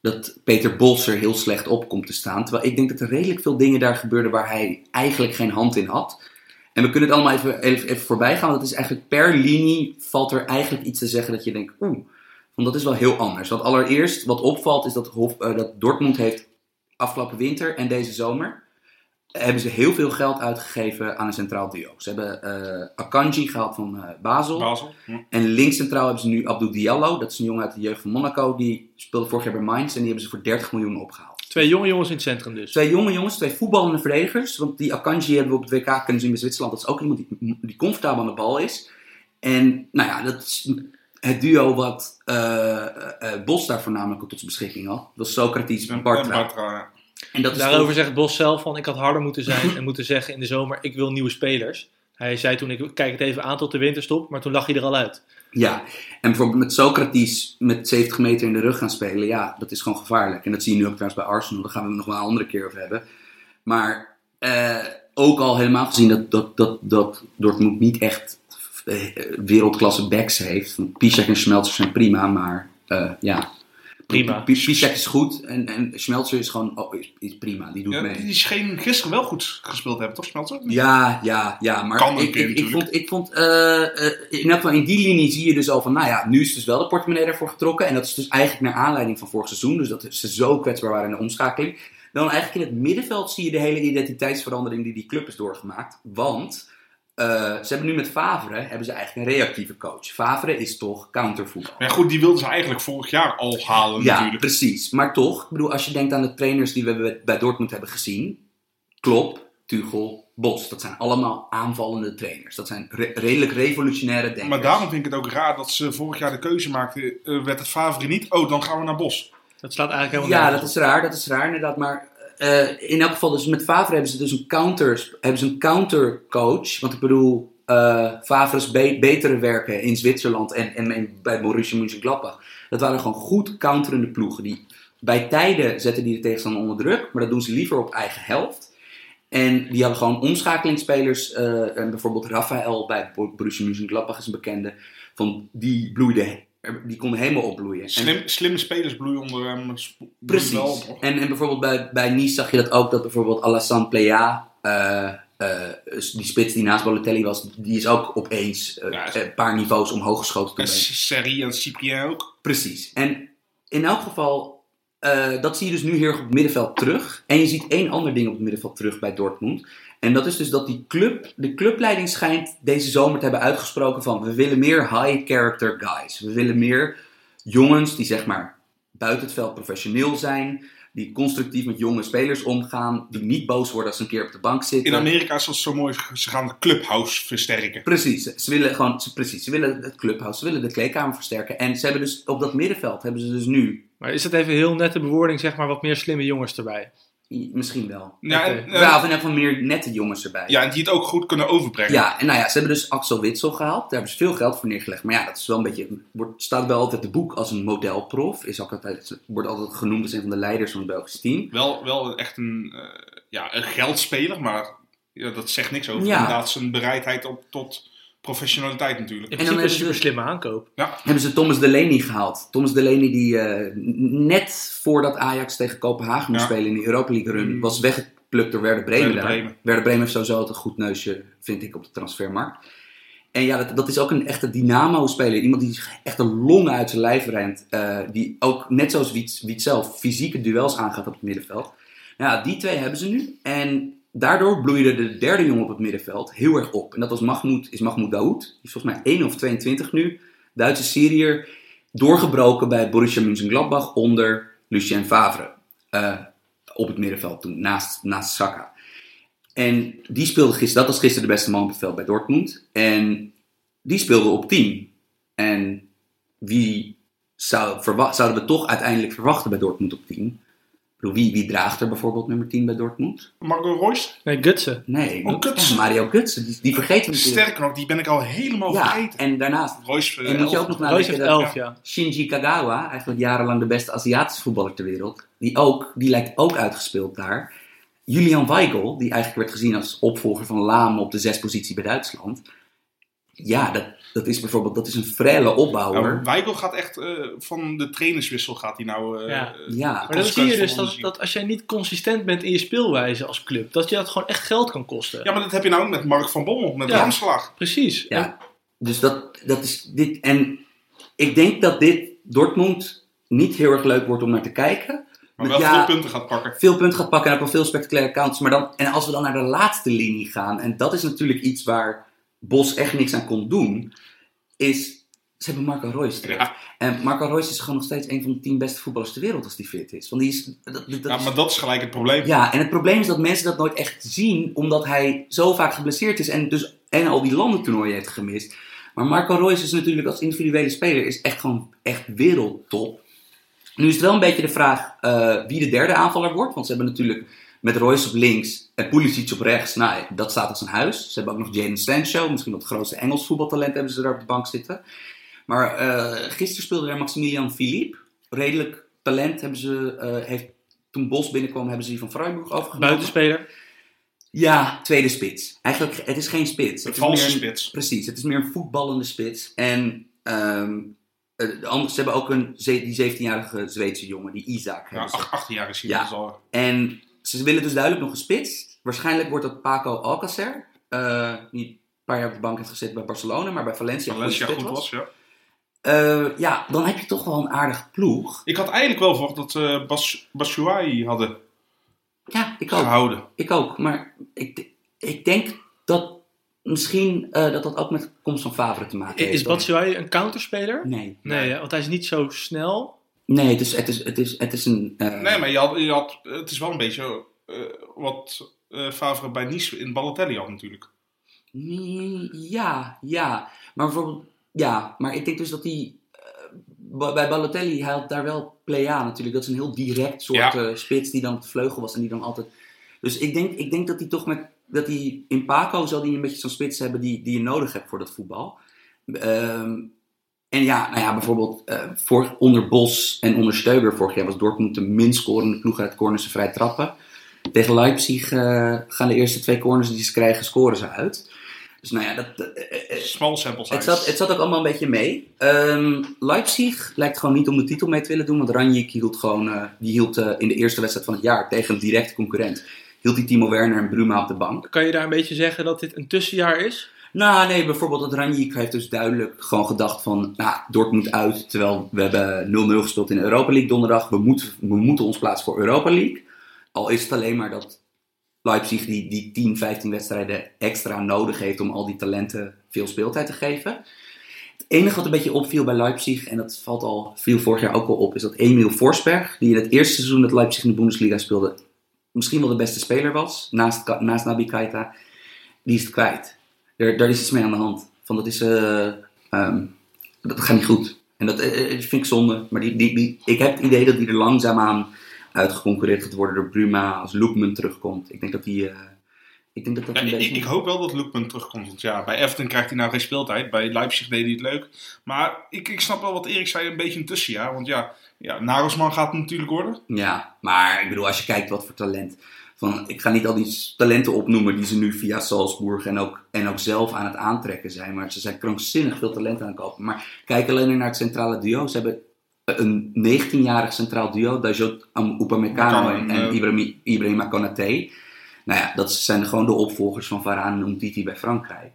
dat Peter Bos er heel slecht op komt te staan. Terwijl ik denk dat er redelijk veel dingen daar gebeurden waar hij eigenlijk geen hand in had. En we kunnen het allemaal even, even, even voorbij gaan. Want het is eigenlijk per linie valt er eigenlijk iets te zeggen dat je denkt, oeh, want dat is wel heel anders. Want allereerst, wat opvalt, is dat, Hof, eh, dat Dortmund heeft afgelopen winter en deze zomer hebben ze heel veel geld uitgegeven aan een centraal duo. Ze hebben eh, Akanji gehaald van eh, Basel. Basel. En links centraal hebben ze nu Abdou Diallo. Dat is een jongen uit de jeugd van Monaco. Die speelde vorig jaar bij Mainz. En die hebben ze voor 30 miljoen opgehaald. Twee jonge jongens in het centrum dus. Twee jonge jongens, twee voetballende verdedigers. Want die Akanji hebben we op het WK kunnen zien bij Zwitserland. Dat is ook iemand die, die comfortabel aan de bal is. En nou ja, dat is het duo wat eh, eh, eh, Bos daar voornamelijk tot zijn beschikking had. Dat was Socrates en En Bartra. Ja. En dat is Daarover toch- zegt Bos zelf van, ik had harder moeten zijn en moeten zeggen in de zomer, ik wil nieuwe spelers. Hij zei toen, ik kijk het even aan tot de winterstop, maar toen lag hij er al uit. Ja, en bijvoorbeeld met Socrates met 70 meter in de rug gaan spelen, ja, dat is gewoon gevaarlijk. En dat zie je nu ook trouwens bij Arsenal, daar gaan we het nog wel een andere keer over hebben. Maar eh, ook al helemaal gezien dat, dat, dat, dat Dortmund niet echt eh, wereldklasse backs heeft. Piszek en Schmelzer zijn prima, maar eh, ja. Prima. Is goed en, en Schmelzer is gewoon oh, is, is prima, die doet Ja, mee. die scheen gisteren wel goed gespeeld hebben, toch? Smelter? Ja, ja, ja, maar Kan een ik, keer ik, ik vond, ik vond eh, eh, in elk in die linie zie je dus al van, nou ja, nu is dus wel de portemonnee ervoor getrokken. En dat is dus eigenlijk naar aanleiding van vorig seizoen, dus dat ze zo kwetsbaar waren in de omschakeling. Dan eigenlijk in het middenveld zie je de hele identiteitsverandering die die club is doorgemaakt. Want eh, ze hebben nu met Favre, hebben ze eigenlijk een reactieve coach. Favre is toch countervoetbal. Maar ja, goed, die wilden ze eigenlijk vorig jaar al halen Ja, natuurlijk. precies. Maar toch, ik bedoel, als je denkt aan de trainers die we bij- Dortmund hebben gezien. Klop, Tuchel, Bos. Dat zijn allemaal aanvallende trainers. Dat zijn re- redelijk revolutionaire denkers. Maar daarom vind ik het ook raar dat ze vorig jaar de keuze maakten. eh, werd het Favre niet? Oh, dan gaan we naar Bos. Dat slaat eigenlijk helemaal Ja, dat is raar, dat is raar inderdaad. Maar eh, in elk geval, dus met Favre hebben ze dus een counter, hebben ze een countercoach. Want ik bedoel, eh Favre's be- betere werken in Zwitserland en, en, bij Borussia Mönchengladbach. Dat waren gewoon goed counterende ploegen. Die, bij tijden zetten die de tegenstander onder druk, maar dat doen ze liever op eigen helft. En die hadden gewoon omschakelingsspelers. eh, en bijvoorbeeld Rafael bij Bo- Borussia Mönchengladbach is een bekende. Van, die bloeide, die konden helemaal opbloeien. En- Slim, slimme spelers bloeien onder hem. wel Precies. En, en bijvoorbeeld bij, bij Nice zag je dat ook, dat bijvoorbeeld Alassane Plea, eh, die spits die naast Balotelli was, die is ook opeens eh, Ja, is- een paar niveaus omhoog geschoten. En Serie en Cyprien ook. Precies. En in elk geval, eh, dat zie je dus nu heel erg op het middenveld terug. En je ziet één ander ding op het middenveld terug bij Dortmund. En dat is dus dat die club, de clubleiding schijnt deze zomer te hebben uitgesproken van... we willen meer high-character guys. We willen meer jongens die zeg maar buiten het veld professioneel zijn... die constructief met jonge spelers omgaan... die niet boos worden als ze een keer op de bank zitten. In Amerika is dat zo mooi, ze gaan de clubhouse versterken. Precies, ze willen gewoon, ze, precies, ze willen het clubhouse, ze willen de kleedkamer versterken. En ze hebben dus op dat middenveld hebben ze dus nu, Maar is dat even heel nette bewoording, zeg maar, wat meer slimme jongens erbij? i- misschien wel. Ja, en, eh, Ja, of in elk geval meer nette jongens erbij. ja, en die het ook goed kunnen overbrengen. Ja, en nou ja, ze hebben dus Axel Witsel gehaald. Daar hebben ze veel geld voor neergelegd. Maar ja, dat is wel een beetje, wordt, staat wel altijd te boek als een modelprof. Is ook altijd, wordt altijd genoemd als een van de leiders van het Belgische team. Wel, wel echt een, eh, ja, een geldspeler, maar ja, dat zegt niks over Ja. inderdaad zijn bereidheid op, tot professionaliteit natuurlijk. In dan principe hebben een ze- super slimme aankoop. hebben ze Thomas Delaney gehaald. Thomas Delaney die eh, net voordat Ajax tegen Kopenhagen moest Ja. spelen in de Europa League run, Mm. was weggeplukt door Werder Bremen. Werder daar. Bremen. Werder Bremen heeft sowieso altijd een goed neusje, vind ik, op de transfermarkt. En ja, dat, dat is ook een echte dynamo-speler. Iemand die echt een longen uit zijn lijf rent. eh, die ook, net zoals Wiet, Wiet zelf, fysieke duels aangaat op het middenveld. Ja, die twee hebben ze nu. En daardoor bloeide de derde jongen op het middenveld heel erg op. En dat was Mahmoud, is Mahmoud Daoud. Die is volgens mij 1 of 22 nu. Duitse Syriër. Doorgebroken bij Borussia Mönchengladbach onder Lucien Favre. eh, op het middenveld toen, naast, naast Saka. En die speelde gisteren, dat was gisteren de beste man op het veld bij Dortmund. En die speelde op 10. En wie zou, zouden we toch uiteindelijk verwachten bij Dortmund op 10? Wie, wie draagt er bijvoorbeeld nummer 10 bij Dortmund? Marco Royce, Nee, Gutsen. Nee, Oh, Gutsen. ja, Mario Gutsen. Die, die vergeten we natuurlijk. sterker nog, die ben ik al helemaal Ja, vergeten. en daarnaast Royce, eh, En moet je elf. ook nog Royce nadenken heeft dat 11, ja. Shinji Kagawa, eigenlijk jarenlang de beste Aziatische voetballer ter wereld, die, ook, die lijkt ook uitgespeeld daar. Julian Weigel, die eigenlijk werd gezien als opvolger van Laam op de zespositie bij Duitsland. Ja, dat, dat is bijvoorbeeld dat is een frelle opbouwer. Nou, Weigel gaat echt eh, van de trainerswissel gaat hij nou. eh, Ja. eh, Ja. Maar dan zie je dus dat, dat als jij niet consistent bent in je speelwijze als club, dat je dat gewoon echt geld kan kosten. Ja, maar dat heb je nou ook met Mark van Bommel, met Ja. Ramslaag. Precies. En- Ja, dus dat, dat is dit. En ik denk dat dit Dortmund niet heel erg leuk wordt om naar te kijken. Maar wel Ja. veel punten gaat pakken. veel punten gaat pakken en ook wel veel spectaculaire counts. Maar dan, en als we dan naar de laatste linie gaan, en dat is natuurlijk iets waar Bos echt niks aan kon doen, is ze hebben Marco Reus terug. Ja. En Marco Reus is gewoon nog steeds een van de tien beste voetballers ter wereld als die fit is. Want die is, dat, dat Ja, is- maar dat is gelijk het probleem. ja, en het probleem is dat mensen dat nooit echt zien, omdat hij zo vaak geblesseerd is en, dus, en al die landentoernooien heeft gemist. Maar Marco Reus is natuurlijk als individuele speler is echt gewoon echt wereldtop. Nu is het wel een beetje de vraag eh, wie de derde aanvaller wordt. Want ze hebben natuurlijk met Royce op links en Pulisic op rechts. Nou, dat staat als een huis. Ze hebben ook nog Jadon Sancho. Misschien het grootste Engels voetbaltalent hebben ze daar op de bank zitten. Maar eh, gisteren speelde daar Maximilian Philippe. Redelijk talent hebben ze, eh, heeft, toen Bos binnenkwam hebben ze die van Freiburg overgenomen. Buitenspeler. Ja, tweede spits. Eigenlijk, het is geen spits. Het is meer een- spits. Precies, het is meer een voetballende spits. En ehm, eh, de andere- ze hebben ook een, ze- die 17-jarige Zweedse jongen, die Isaac. Ja, hebben ze. ach- 18 jaar is hij. Ja. dat is al- En ze willen dus duidelijk nog een spits. Waarschijnlijk wordt dat Paco Alcacer. eh, die een paar jaar op de bank heeft gezeten bij Barcelona, maar bij Valencia, Valencia goed spits was, ja. Eh, ja, dan heb je toch wel een aardige ploeg. Ik had eigenlijk wel verwacht dat eh Bas Batshuayi hadden Ja, ik ook. gehouden. Ik ook. Maar ik, ik denk dat misschien eh, dat dat ook met de komst van Favre te maken heeft. Is Batshuayi een counterspeler? Nee. Nee, want hij is niet zo snel. Nee, het is, het is, het is, het is een... eh, Nee, maar je had, je had, het is wel een beetje eh, wat eh Favre bij Nice in Balotelli had natuurlijk. Mm, Ja, ja. Maar bijvoorbeeld, ja, maar ik denk dus dat hij. bij Balotelli, hij had daar wel Plea natuurlijk. Dat is een heel direct soort Ja. spits die dan op de vleugel was en die dan altijd. Dus ik denk, ik denk dat hij toch met. Dat hij in Paco zal hij een beetje zo'n spits hebben die, die je nodig hebt voor dat voetbal. Ehm, en ja, nou ja, bijvoorbeeld eh, voor, onder Bos en onder Steuber vorig jaar was Dortmund de minst scorende ploeg uit corners en vrij trappen. Tegen Leipzig eh, gaan de eerste twee corners die ze krijgen, scoren ze uit. Dus nou ja, dat, eh, Small sample size. het, zat, het zat ook allemaal een beetje mee. Ehm, Leipzig lijkt gewoon niet om de titel mee te willen doen. Want Ranjik hield gewoon, eh, die hield eh, in de eerste wedstrijd van het jaar tegen een directe concurrent. Hield die Timo Werner en Bruma op de bank. Kan je daar een beetje zeggen dat dit een tussenjaar is? Nou, nee, bijvoorbeeld dat Ranjik heeft dus duidelijk gewoon gedacht van, nou, Dortmund uit, terwijl we hebben 0-0 gespeeld in Europa League donderdag. We moeten, we moeten ons plaatsen voor Europa League. Al is het alleen maar dat Leipzig die, die 10, 15 wedstrijden extra nodig heeft om al die talenten veel speeltijd te geven. Het enige wat een beetje opviel bij Leipzig, en dat valt al, viel vorig jaar ook al op, is dat Emil Forsberg, die in het eerste seizoen dat Leipzig in de Bundesliga speelde, misschien wel de beste speler was, naast, naast Nabi Keita, die is het kwijt. Daar, daar is iets mee aan de hand. Van dat is, eh, ehm, dat gaat niet goed. En dat eh, eh, vind ik zonde. Maar die, die, die, ik heb het idee dat die er langzaamaan uitgeconcurreerd gaat worden door Bruma als Loekman terugkomt. Ik denk dat die, ik denk dat dat Ja, een ik, beetje... ik hoop wel dat Lukman terugkomt. Want ja, bij Everton krijgt hij nou geen speeltijd. Bij Leipzig deed hij het leuk. Maar ik, ik snap wel wat Erik zei, een beetje een tussenjaar. Want ja, ja Nagelsman gaat het natuurlijk worden. Ja, maar ik bedoel, als je kijkt wat voor talent. Van, ik ga niet al die talenten opnoemen die ze nu via Salzburg en ook, en ook zelf aan het aantrekken zijn. Maar ze zijn krankzinnig veel talent aan het kopen. Maar kijk alleen naar het centrale duo. Ze hebben een 19-jarig centraal duo. Dajot Upamecano en, en Ibrahim, Ibrahima Konaté. Nou ja, dat zijn gewoon de opvolgers van Varane en Umtiti bij Frankrijk.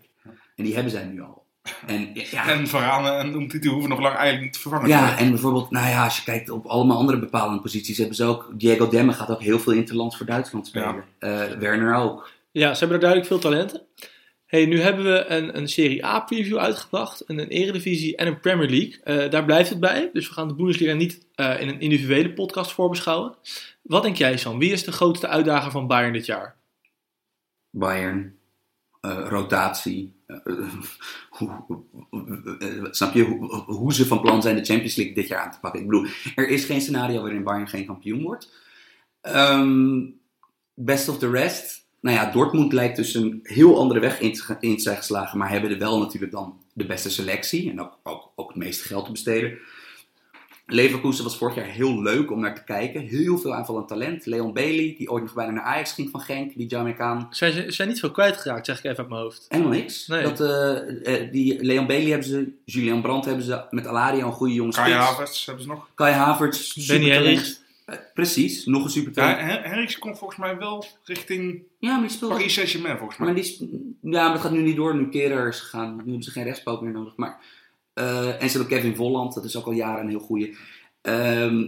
En die hebben zij nu al. En ja, En Varane en Umtiti hoeven nog lang eigenlijk niet te vervangen. ja, worden. en bijvoorbeeld, nou ja, als je kijkt op allemaal andere bepalende posities, hebben ze ook. Diego Demme gaat ook heel veel interlands voor Duitsland spelen. Eh, Werner ook. Ja, ze hebben er duidelijk veel talenten. Hey, nu hebben we een, een Serie A preview uitgebracht, een, een Eredivisie en een Premier League. Eh, daar blijft het bij, dus we gaan de Bundesliga niet eh, in een individuele podcast voorbeschouwen. Wat denk jij, Sam? Wie is de grootste uitdager van Bayern dit jaar? Bayern, eh, rotatie. Snap je hoe, ze van plan zijn de Champions League dit jaar aan te pakken? Ik bedoel, er is geen scenario waarin Bayern geen kampioen wordt. Ehm, best of the rest. Nou ja, Dortmund lijkt dus een heel andere weg in te, in zijn geslagen, maar hebben er wel natuurlijk dan de beste selectie en ook, ook het meeste geld te besteden. Leverkusen was vorig jaar heel leuk om naar te kijken. Heel veel aanvallend talent. Leon Bailey, die ooit nog bijna naar Ajax ging van Genk, die Jamaicaan. Zijn ze zijn niet veel kwijtgeraakt, zeg ik even uit mijn hoofd. Helemaal niks. Nee. Dat, eh, eh, die Leon Bailey hebben ze, Julian Brandt hebben ze, met Alario een goede jonge Kai. Havertz hebben ze nog. Kai Havertz, Benny. Henrichs. Eh, precies, nog een Ja, supertalent. Hen- Henriks komt volgens mij wel richting Ja, maar die speelt Paris Saint-Germain volgens mij. Maar die, sp- ja, maar het gaat nu niet door. Nu Kehrer is gegaan. Nu hebben ze geen rechtspoot meer nodig. Maar, en ze hebben Kevin Volland. Dat is ook al jaren een heel goede. Ehm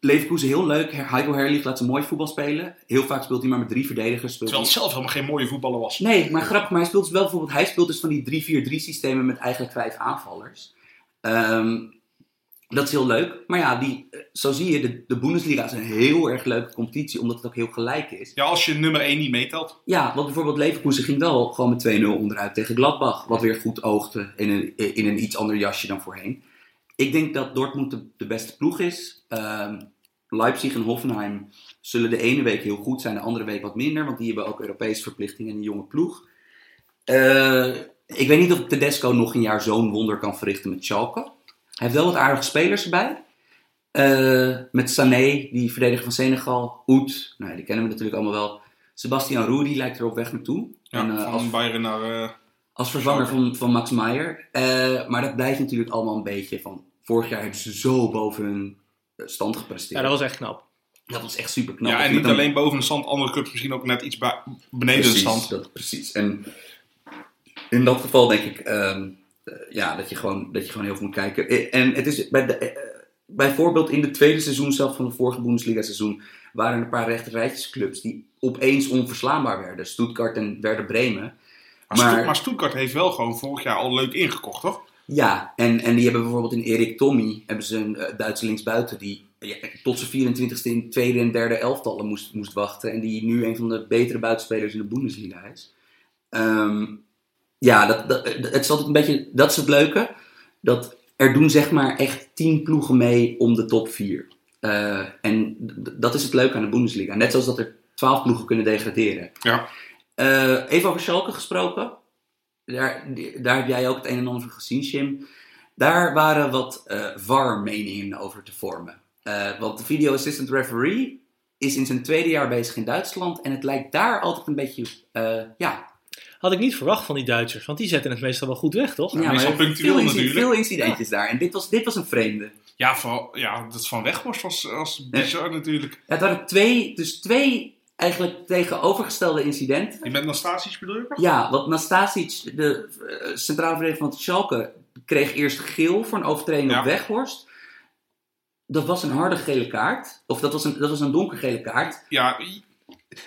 Leverkusen heel leuk. Heiko Herrlich laat ze mooi voetbal spelen. Heel vaak speelt hij maar met drie verdedigers. Speelt Terwijl het zelf helemaal geen mooie voetballer was. Nee, maar grappig. Maar hij speelt dus wel bijvoorbeeld... Hij speelt dus van die 3-4-3 systemen met eigenlijk vijf aanvallers. Ehm, dat is heel leuk. Maar ja, die, eh, zo zie je, de, de Bundesliga is een heel erg leuke competitie. Omdat het ook heel gelijk is. Ja, als je nummer 1 niet meetelt. Ja, want bijvoorbeeld Leverkusen ging wel gewoon met 2-0 onderuit tegen Gladbach. Wat weer goed oogde in een, in een iets ander jasje dan voorheen. Ik denk dat Dortmund de, de beste ploeg is. Ehm, Leipzig en Hoffenheim zullen de ene week heel goed zijn, de andere week wat minder. Want die hebben ook Europese verplichtingen en een jonge ploeg. Eh, ik weet niet of Tedesco nog een jaar zo'n wonder kan verrichten met Schalke. Hij heeft wel wat aardige spelers erbij. Eh, met Sané, die verdediger van Senegal. Oet, nou, ja, die kennen we natuurlijk allemaal wel. Sebastian Rudy lijkt er op weg naartoe. Ja, en, eh, van als, Bayern naar... eh, als vervanger van, van Max Meyer. Eh, maar dat blijft natuurlijk allemaal een beetje van... Vorig jaar hebben ze zo boven hun stand gepresteerd. Ja, dat was echt knap. Dat was echt super knap. ja, en niet alleen boven de stand, andere clubs misschien ook net iets beneden precies, de stand. Dat, precies. En in dat geval denk ik ehm, eh, ja, dat, je gewoon, dat je gewoon heel veel moet kijken. Eh, En het is bij de, eh, bijvoorbeeld in het tweede seizoen zelf van het vorige Bundesliga seizoen waren er een paar rechterrijtjesclubs die opeens onverslaanbaar werden. Stuttgart en Werder Bremen. Maar, Maar- Stutt- maar Stuttgart heeft wel gewoon vorig jaar al leuk ingekocht, toch? Ja, en, en die hebben bijvoorbeeld in Erik Tommy hebben ze een eh, Duitse linksbuiten die ja, tot zijn 24ste in tweede en derde elftallen moest, moest wachten. En die nu een van de betere buitenspelers in de Bundesliga is. Ehm, ja, dat, dat, het is altijd een beetje, dat is het leuke. Dat er doen zeg maar echt tien ploegen mee om de top vier. Eh, en dat is het leuke aan de Bundesliga. Net zoals dat er twaalf ploegen kunnen degraderen. Ja. Eh, even over Schalke gesproken. Daar, daar heb jij ook het een en ander van gezien, Jim. Daar waren wat eh VAR-meningen over te vormen. Want de video assistant referee is in zijn tweede jaar bezig in Duitsland. En het lijkt daar altijd een beetje, ja... Had ik niet verwacht van die Duitsers, want die zetten het meestal wel goed weg, toch? ja, meestal punctueel veel, natuurlijk. veel incidentjes daar. En dit was, dit was een vreemde. Ja, van, ja dat van Weghorst was, was bizar natuurlijk. Het waren twee, dus twee eigenlijk tegenovergestelde incident. Je bent Nastasic bedoel je? Ja, want Nastasic, de uh, centrale verdediger van Schalke, kreeg eerst geel voor een overtreding Ja. op Weghorst. Dat was een harde gele kaart. Of dat was een, dat was een donkergele kaart. Ja,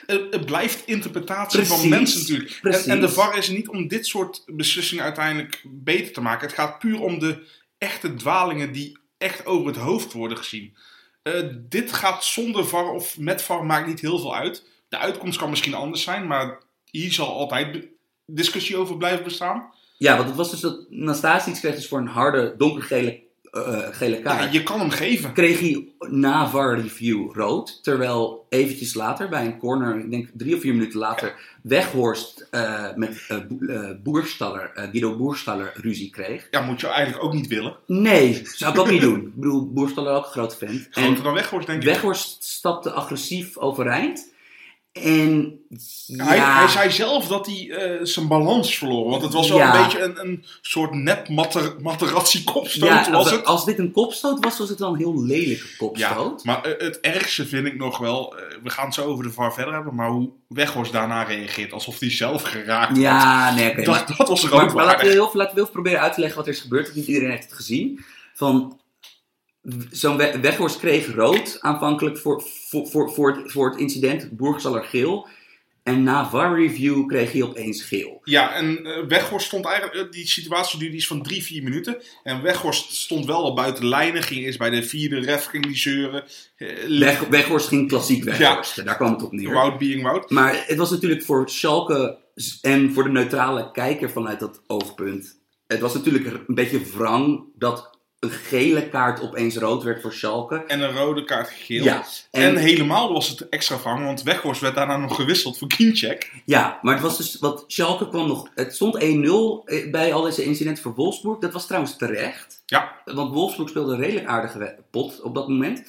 het, blijft interpretatie Precies, van mensen natuurlijk. En, en de VAR is niet om dit soort beslissingen uiteindelijk beter te maken. Het gaat puur om de echte dwalingen die echt over het hoofd worden gezien. Eh, dit gaat zonder VAR of met VAR maakt niet heel veel uit. De uitkomst kan misschien anders zijn, maar hier zal altijd discussie over blijven bestaan. Ja, want het was dus dat Nastasic kreeg dus voor een harde donkergele eh, gele kaart. Ja, je kan hem geven. kreeg hij na VAR review rood. Terwijl eventjes later, bij een corner, ik denk drie of vier minuten later, Weghorst eh, met eh, Boerstaller, Guido Boerstaller ruzie kreeg. Ja, moet je eigenlijk ook niet willen. Nee, zou ik ook niet (laughs) doen. Ik bedoel, Boerstaller ook een grote fan. Groter En dan Weghorst, denk ik. Weghorst stapte agressief overeind. En ja, Hij, hij zei zelf dat hij eh, zijn balans verloor. Want het was wel Ja. een beetje een, een soort nep mater, materazzi kopstoot. ja, was het. als dit een kopstoot was, was het wel een heel lelijke Ja, kopstoot. maar eh, het ergste vind ik nog wel, eh, we gaan het zo over de VAR verder hebben, maar hoe Weghorst daarna reageert, alsof hij zelf geraakt had. Ja, nee, oké. maar- dat, dat was er ook maar laten, we heel, laten we heel even proberen uit te leggen wat er is gebeurd. Want niet iedereen heeft het gezien. Van, zo'n we- Weghorst kreeg rood aanvankelijk voor, voor, voor, voor, het, voor het incident. Boergzaller geel. En na VAR review kreeg hij opeens geel. Ja, en eh, Weghorst stond eigenlijk, eh, die situatie duurde iets van drie, vier minuten. En Weghorst stond wel al buiten de lijnen, ging eerst bij de vierde ref, ging die zeuren. Eh, Weg, Weghorst ging klassiek Weghorst. Daar kwam het op neer. Wout being Wout. Maar het was natuurlijk voor Schalke en voor de neutrale kijker vanuit dat oogpunt. Het was natuurlijk een beetje wrang dat een gele kaart opeens rood werd voor Schalke. En een rode kaart geel. Ja, En, en- helemaal was het extra wrang, want Weghorst werd daarna nog gewisseld voor Kiencheck. Ja, maar het was dus wat Schalke kwam nog. Het stond 1-0 bij al deze incidenten voor Wolfsburg. Dat was trouwens terecht. Ja, Want Wolfsburg speelde een redelijk aardige pot op dat moment.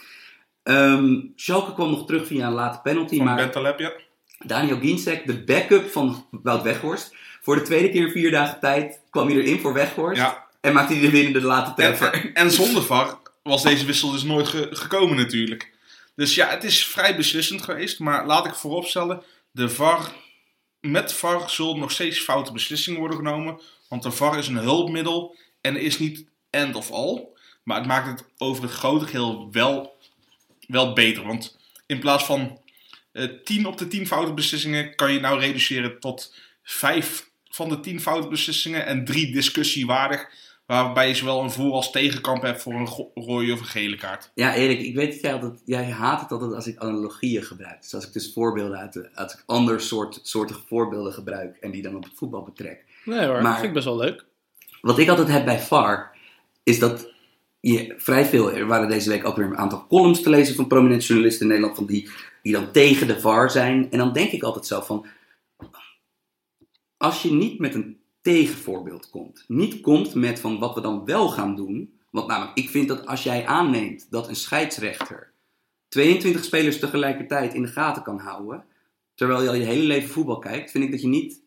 Ehm Schalke kwam nog terug via een late penalty. van maar Bentaleb, ja. Daniel Ginczek, de backup van Wout Weghorst. Voor de tweede keer in vier dagen tijd kwam hij erin voor Weghorst. Ja. En maakte hij de winnende late treffer. En, en zonder VAR was deze wissel dus nooit ge- gekomen natuurlijk. Dus ja, het is vrij beslissend geweest. Maar laat ik vooropstellen, de VAR, met VAR zullen nog steeds foute beslissingen worden genomen. Want de VAR is een hulpmiddel en is niet end of all. Maar het maakt het over het grote geheel wel, wel beter. Want in plaats van eh 10 op de 10 foute beslissingen kan je nou reduceren tot 5 van de 10 foute beslissingen en 3 discussiewaardig. Waarbij je zowel een voor- als tegenkamp hebt voor een rode of een gele kaart. Ja, Erik, ik weet dat jij altijd, jij haat het altijd als ik analogieën gebruik. Dus als ik dus voorbeelden uit, de, uit ander soort, soortige voorbeelden gebruik en die dan op het voetbal betrek. Nee hoor, Maar- vind ik best wel leuk. Wat ik altijd heb bij VAR, is dat je vrij veel, er waren deze week ook weer een aantal columns te lezen van prominente journalisten in Nederland, van die, die dan tegen de VAR zijn. En dan denk ik altijd zo van, als je niet met een tegenvoorbeeld komt, niet komt met van wat we dan wel gaan doen, want namelijk, ik vind dat als jij aanneemt dat een scheidsrechter 22 spelers tegelijkertijd in de gaten kan houden, terwijl je al je hele leven voetbal kijkt, vind ik dat je niet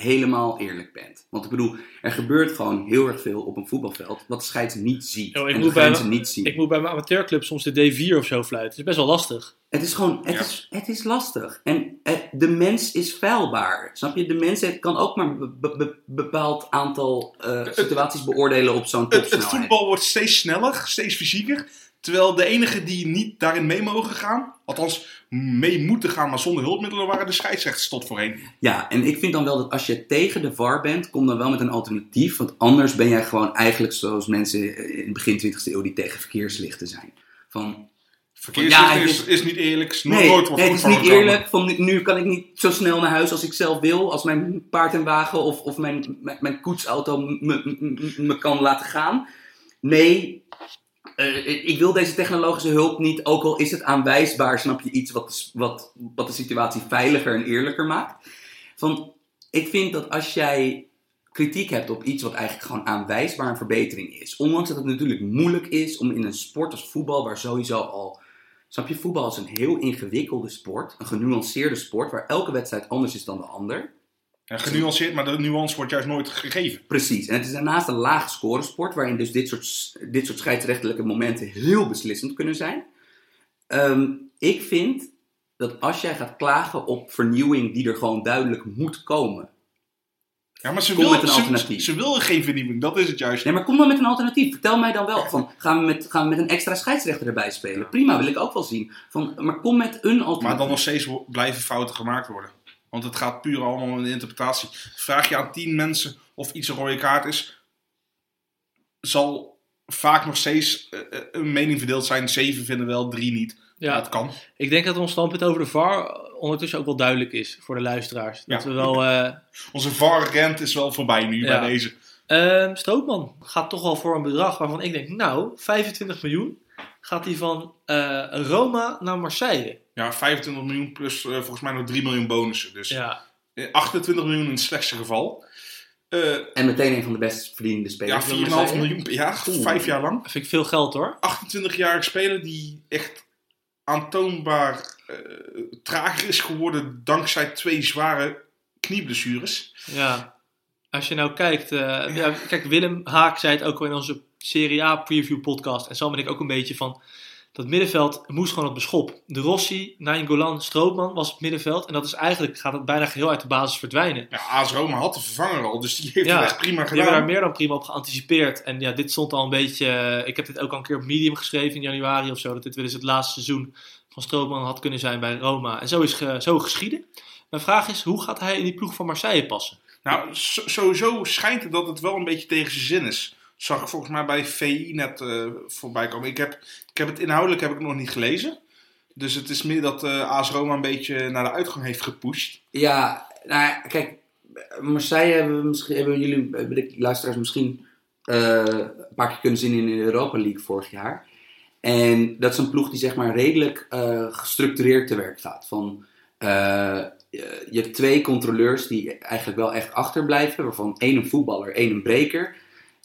helemaal eerlijk bent. Want ik bedoel, er gebeurt gewoon heel erg veel op een voetbalveld wat de scheids niet ziet. Yo, ik en moet de bij- niet zien. Ik moet bij mijn amateurclub soms de D4 of zo fluiten. Het is best wel lastig. Het is gewoon, het, Ja. is, het is lastig. En eh, de mens is feilbaar. Snap je? De mens heeft- kan ook maar een be- be- bepaald aantal eh, situaties beoordelen op zo'n Het, het topsnelheid. voetbal wordt steeds sneller, steeds fysieker. Terwijl de enigen die niet daarin mee mogen gaan, althans mee moeten gaan, maar zonder hulpmiddelen, waren de scheidsrechters tot voorheen. Ja, en ik vind dan wel dat als je tegen de VAR bent, kom dan wel met een alternatief. Want anders ben jij gewoon eigenlijk zoals mensen in het begin 20e eeuw die tegen verkeerslichten zijn. Van, Verkeerslicht Ja, is, is niet eerlijk. Nee, nooit nee het is niet eerlijk. Van, nu- kan ik niet zo snel naar huis als ik zelf wil. Als mijn paard en wagen of, of mijn, mijn, mijn koetsauto me kan laten gaan. Nee, eh, ik wil deze technologische hulp niet. Ook al is het aanwijsbaar, snap je iets wat, wat, wat de situatie veiliger en eerlijker maakt. Van, ik vind dat als jij kritiek hebt op iets wat eigenlijk gewoon aanwijsbaar een verbetering is. Ondanks dat het natuurlijk moeilijk is om in een sport als voetbal, waar sowieso al Snap je, voetbal is een heel ingewikkelde sport, een genuanceerde sport, waar elke wedstrijd anders is dan de ander. Genuanceerd, maar de nuance wordt juist nooit gegeven. Precies. En het is daarnaast een lage scoresport, waarin dus dit soort, dit soort scheidsrechtelijke momenten heel beslissend kunnen zijn. Ehm, ik vind dat als jij gaat klagen op vernieuwing die er gewoon duidelijk moet komen. Ja, maar ze Kom wil, met een alternatief. Ze, willen geen vernieuwing, dat is het juist. Nee, maar kom dan met een alternatief. Vertel mij dan wel van, gaan we met, gaan we met een extra scheidsrechter erbij spelen? Prima, wil ik ook wel zien. Van, maar kom met een alternatief. Maar dan nog steeds blijven fouten gemaakt worden. Want het gaat puur allemaal om de interpretatie. Vraag je aan tien mensen of iets een rode kaart is, zal vaak nog steeds eh, eh, een mening verdeeld zijn. Zeven vinden wel, drie niet. Ja, het kan. ik denk dat ons standpunt over de VAR ondertussen ook wel duidelijk is voor de luisteraars. Dat Ja. we wel... eh, Onze VAR-rent is wel voorbij nu Ja. bij deze. Strootman gaat toch wel voor een bedrag waarvan ik denk, nou, 25 miljoen gaat hij van eh, Roma naar Marseille. Ja, 25 miljoen plus eh, volgens mij nog 3 miljoen bonussen. Dus Ja, eh, 28 miljoen in het slechtste geval. Eh, En meteen een van de best verdienende ja, spelers. 4,5 van Marseille. miljoen per jaar, Oeh. vijf jaar lang. dat vind ik veel geld hoor. 28-jarige speler die echt aantoonbaar eh, trager is geworden dankzij twee zware knieblessures. Ja, als je nou kijkt, eh, ja. kijk, Willem Haak zei het ook al in onze Serie A preview podcast. En zo ben ik ook een beetje van, dat middenveld moest gewoon op de schop. De Rossi, Nainggolan, Strootman was het middenveld. En dat is eigenlijk, gaat het bijna geheel uit de basis verdwijnen. Ja, AS Roma had de vervanger al, dus die heeft Ja, het echt prima Die hebben daar gedaan. meer dan prima op geanticipeerd. En ja, dit stond al een beetje. eh, ik heb dit ook al een keer op Medium geschreven in januari of zo. Dat dit weer eens het laatste seizoen van Strootman had kunnen zijn bij Roma. En zo is ge- zo geschieden. Mijn vraag is: hoe gaat hij in die ploeg van Marseille passen? Nou, so- sowieso schijnt het dat het wel een beetje tegen zijn zin is. Zag ik volgens mij bij VI net eh, voorbij komen. Ik heb, ik heb het inhoudelijk heb ik nog niet gelezen. Dus het is meer dat eh AS Roma een beetje naar de uitgang heeft gepusht. Ja, nou ja, kijk, Marseille hebben, misschien, hebben jullie, hebben de luisteraars misschien eh, een paar keer kunnen zien in de Europa League vorig jaar. En dat is een ploeg die zeg maar redelijk gestructureerd te werk gaat. Van, je hebt twee controleurs die eigenlijk wel echt achterblijven, waarvan één een voetballer, één een breker.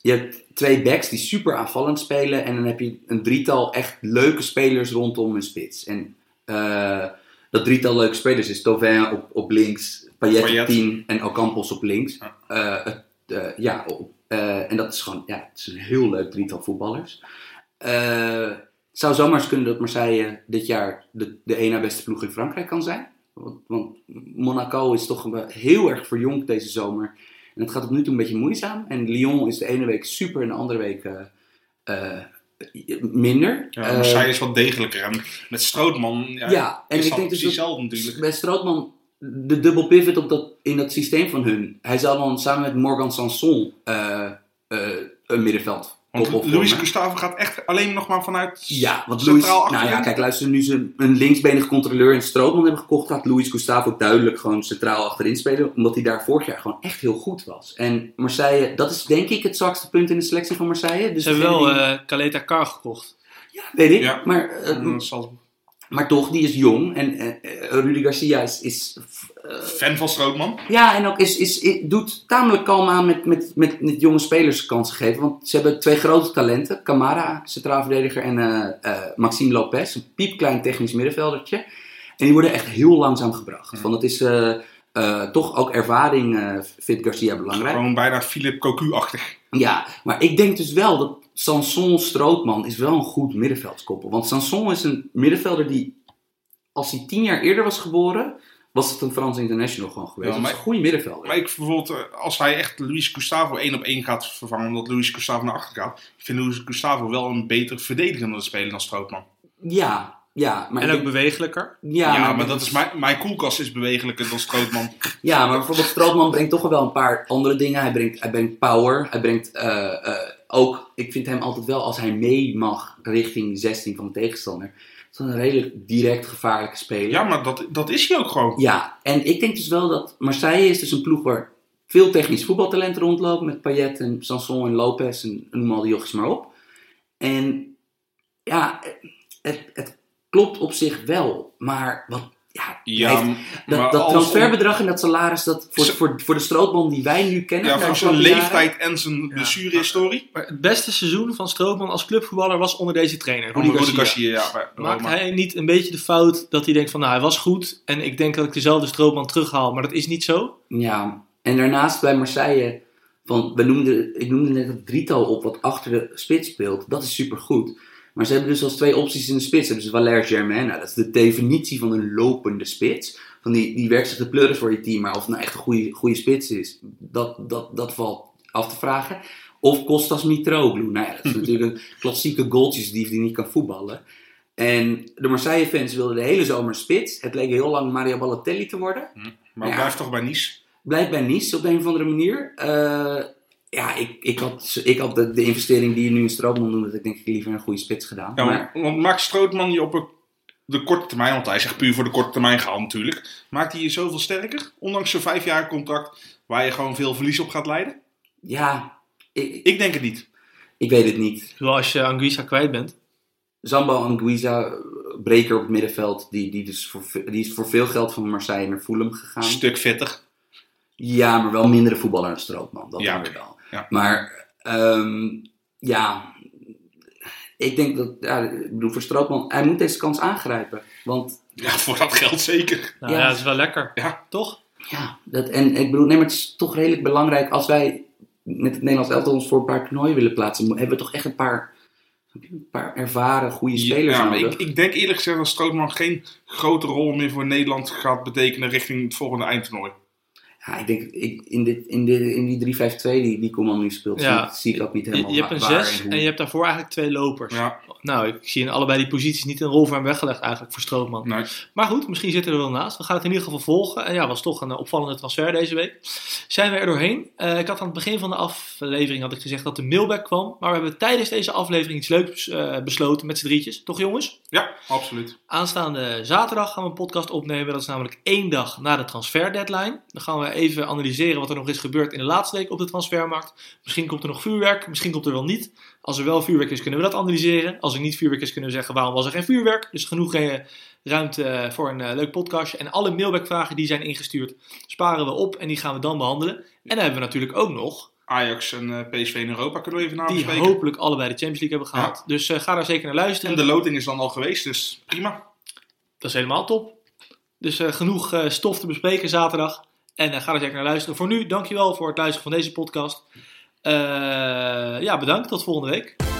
Je hebt twee backs die super aanvallend spelen en dan heb je een drietal echt leuke spelers rondom een spits. En eh, dat drietal leuke spelers is Tovin op, op links, Payet Payet. op 10 en Ocampos op links. Ja. Eh, eh, ja, op, en dat is gewoon, ja, het is een heel leuk drietal voetballers. Het zou zomaar eens kunnen dat Marseille dit jaar de, de na beste ploeg in Frankrijk kan zijn. Want, want Monaco is toch heel erg verjongd deze zomer. En het gaat tot nu toe een beetje moeizaam. En Lyon is de ene week super en de andere week eh, eh, minder. Ja, Marseille is wat degelijker. En met Strootman ja, ja, en is ik denk dus dat hetzelfde natuurlijk. bij Strootman de double pivot op dat, in dat systeem van hun. Hij zal dan samen met Morgan Sanson eh, een middenveld Want Luis. Gustavo gaat echt alleen nog maar vanuit Ja, want centraal Louis, achterin. nou ja, kijk, luister, nu ze een linksbenig controleur in Strootman hebben gekocht, gaat Luis Gustavo duidelijk gewoon centraal achterin spelen, omdat hij daar vorig jaar gewoon echt heel goed was. En Marseille, dat is denk ik het zwakste punt in de selectie van Marseille. Dus Ze hebben wel die- eh Caleta Car gekocht. ja, weet ik, Ja. maar, eh, Eh, Salzburg. Maar toch, die is jong en eh, Rudy Garcia is, is eh, Fan van Strootman. Ja, en ook is, is, is- doet tamelijk kalm aan met, met, met, met jonge spelers kansen geven. Want ze hebben twee grote talenten. Camara, centraal verdediger, en Maxime Lopez, een piepklein technisch middenveldertje. En die worden echt heel langzaam gebracht. Want dat is eh, toch ook ervaring, eh, vindt Garcia belangrijk. Gewoon bijna Philip Cocu-achtig. Ja, maar ik denk dus wel dat Sanson Strootman is wel een goed middenveldskoppel. Want Sanson is een middenvelder die, als hij tien jaar eerder was geboren, was het een Frans international gewoon geweest. Ja, dat is een goede middenvelder. Maar ik bijvoorbeeld, eh, als hij echt Luis Gustavo één op één gaat vervangen, omdat Luis Gustavo naar achter gaat. Ik vind Luis Gustavo wel een beter verdedigende speler dan Strootman. Ja, ja. Maar en ook denk- bewegelijker. ja, Ja, maar, dat is mijn, mijn koelkast is bewegelijker dan Strootman. (laughs) Ja, maar bijvoorbeeld Strootman brengt toch wel een paar andere dingen. Hij brengt, hij brengt power. Hij brengt eh, eh, ook... Ik vind hem altijd wel, als hij mee mag richting 16 van de tegenstander... is dat een redelijk direct gevaarlijke speler. Ja, maar dat, dat is hij ook gewoon. Ja, en ik denk dus wel dat Marseille is dus een ploeg waar veel technisch voetbaltalent rondloopt. Met Payet en Sanson en Lopez en noem al die jochies maar op. En ja, het, het klopt op zich wel. Maar wat, ja, Ja, heeft- dat, dat transferbedrag en dat salaris dat voor, Zo- voor, voor de strootman die wij nu kennen. Ja, voor zijn leeftijd en zijn blessurehistorie. Maar het beste seizoen van Strootman als clubvoetballer was onder deze trainer, Rudy Onder Garcia. Garcia, ja. Maakt hij niet een beetje de fout dat hij denkt van nou hij was goed en ik denk dat ik dezelfde Strootman terughaal, maar dat is niet zo? Ja, en daarnaast bij Marseille, van, we noemden, ik noemde net het drietal op wat achter de spits speelt. Dat is supergoed. Maar ze hebben dus als twee opties in de spits. Hebben ze Valère Germain. Nou, dat is de definitie van een lopende spits. Van die, die werkt zich de pleuris voor je team. Maar of het nou echt een goede, goede spits is, dat, dat, dat valt af te vragen. Of Kostas Mitroglou. Nou ja, dat is (laughs) natuurlijk een klassieke goaltjesdief die niet kan voetballen. En de Marseille-fans wilden de hele zomer spits. Het leek heel lang Mario Balotelli te worden. Maar Ja. blijf toch bij Nice. Blijft bij Nice op de een of andere manier. Eh, ja, ik, ik had, ik had de, de investering die je nu in Strootman doet, dat ik denk ik liever een goede spits gedaan. Ja, maar, want maakt Strootman je op een- de korte termijn, want hij is echt puur voor de korte termijn gehaald natuurlijk. Maakt hij je zoveel sterker? Ondanks zijn vijf jaar contract waar je gewoon veel verlies op gaat leiden? ja, ik, ik, denk het niet. ik weet het niet. Zowel als je Anguissa kwijt bent. Zambo Anguissa, breker op het middenveld, die, die, dus voor, die is voor veel geld van Marseille naar Fulham gegaan. Stuk vetter. Ja, maar wel mindere voetballer dan Strootman. Dat Ja, dan weer wel. Ja. Maar ehm, ja, ik denk dat, ja, ik bedoel voor Strootman, hij moet deze kans aangrijpen. Want Ja, voor dat geld zeker. Nou Ja. ja, dat is wel lekker. Ja. Toch? ja, dat, en ik bedoel, nee, maar het is toch redelijk belangrijk als wij met het Nederlands elftal ons voor een paar toernooien willen plaatsen. Hebben we toch echt een paar, een paar ervaren, goede spelers Ja, maar nodig. ik, ik denk eerlijk gezegd dat Strootman geen grote rol meer voor Nederland gaat betekenen richting het volgende eindtoernooi. Ja, ik denk ik, in, dit, in, dit, in die 3-5-2 die, die Koeman nu speelt, Ja. zie, zie ik ook niet helemaal je hebt een waar 6 en je hebt daarvoor eigenlijk twee lopers. Ja, Nou, ik zie in allebei die posities niet een rol voor hem weggelegd eigenlijk voor Strootman. nee. Maar goed, misschien zitten we er wel naast. We gaan het in ieder geval volgen. En ja, was toch een eh, opvallende transfer deze week. Zijn we er doorheen? Eh, ik had aan het begin van de aflevering had ik gezegd dat de mailback kwam. Maar we hebben tijdens deze aflevering iets leuks eh, besloten met z'n drietjes. Toch jongens? ja, absoluut. Aanstaande zaterdag gaan we een podcast opnemen. Dat is namelijk één dag na de transfer deadline. Dan gaan we even analyseren wat er nog is gebeurd in de laatste week op de transfermarkt. Misschien komt er nog vuurwerk, misschien komt er wel niet. Als er wel vuurwerk is, kunnen we dat analyseren. Als er niet vuurwerk is, kunnen we zeggen waarom was er geen vuurwerk. Dus genoeg eh, ruimte eh, voor een eh, leuk podcastje. En alle mailbackvragen die zijn ingestuurd, sparen we op en die gaan we dan behandelen. En dan hebben we natuurlijk ook nog Ajax en PSV in Europa kunnen we even die nabespreken. hopelijk allebei de Champions League hebben gehaald. Dus ga daar zeker naar luisteren. En de loting is dan al geweest, dus prima. Dat is helemaal top. Dus genoeg stof te bespreken zaterdag. En eh, ga er zeker naar luisteren. Voor nu, dankjewel voor het luisteren van deze podcast. Eh, ja, bedankt. Tot volgende week.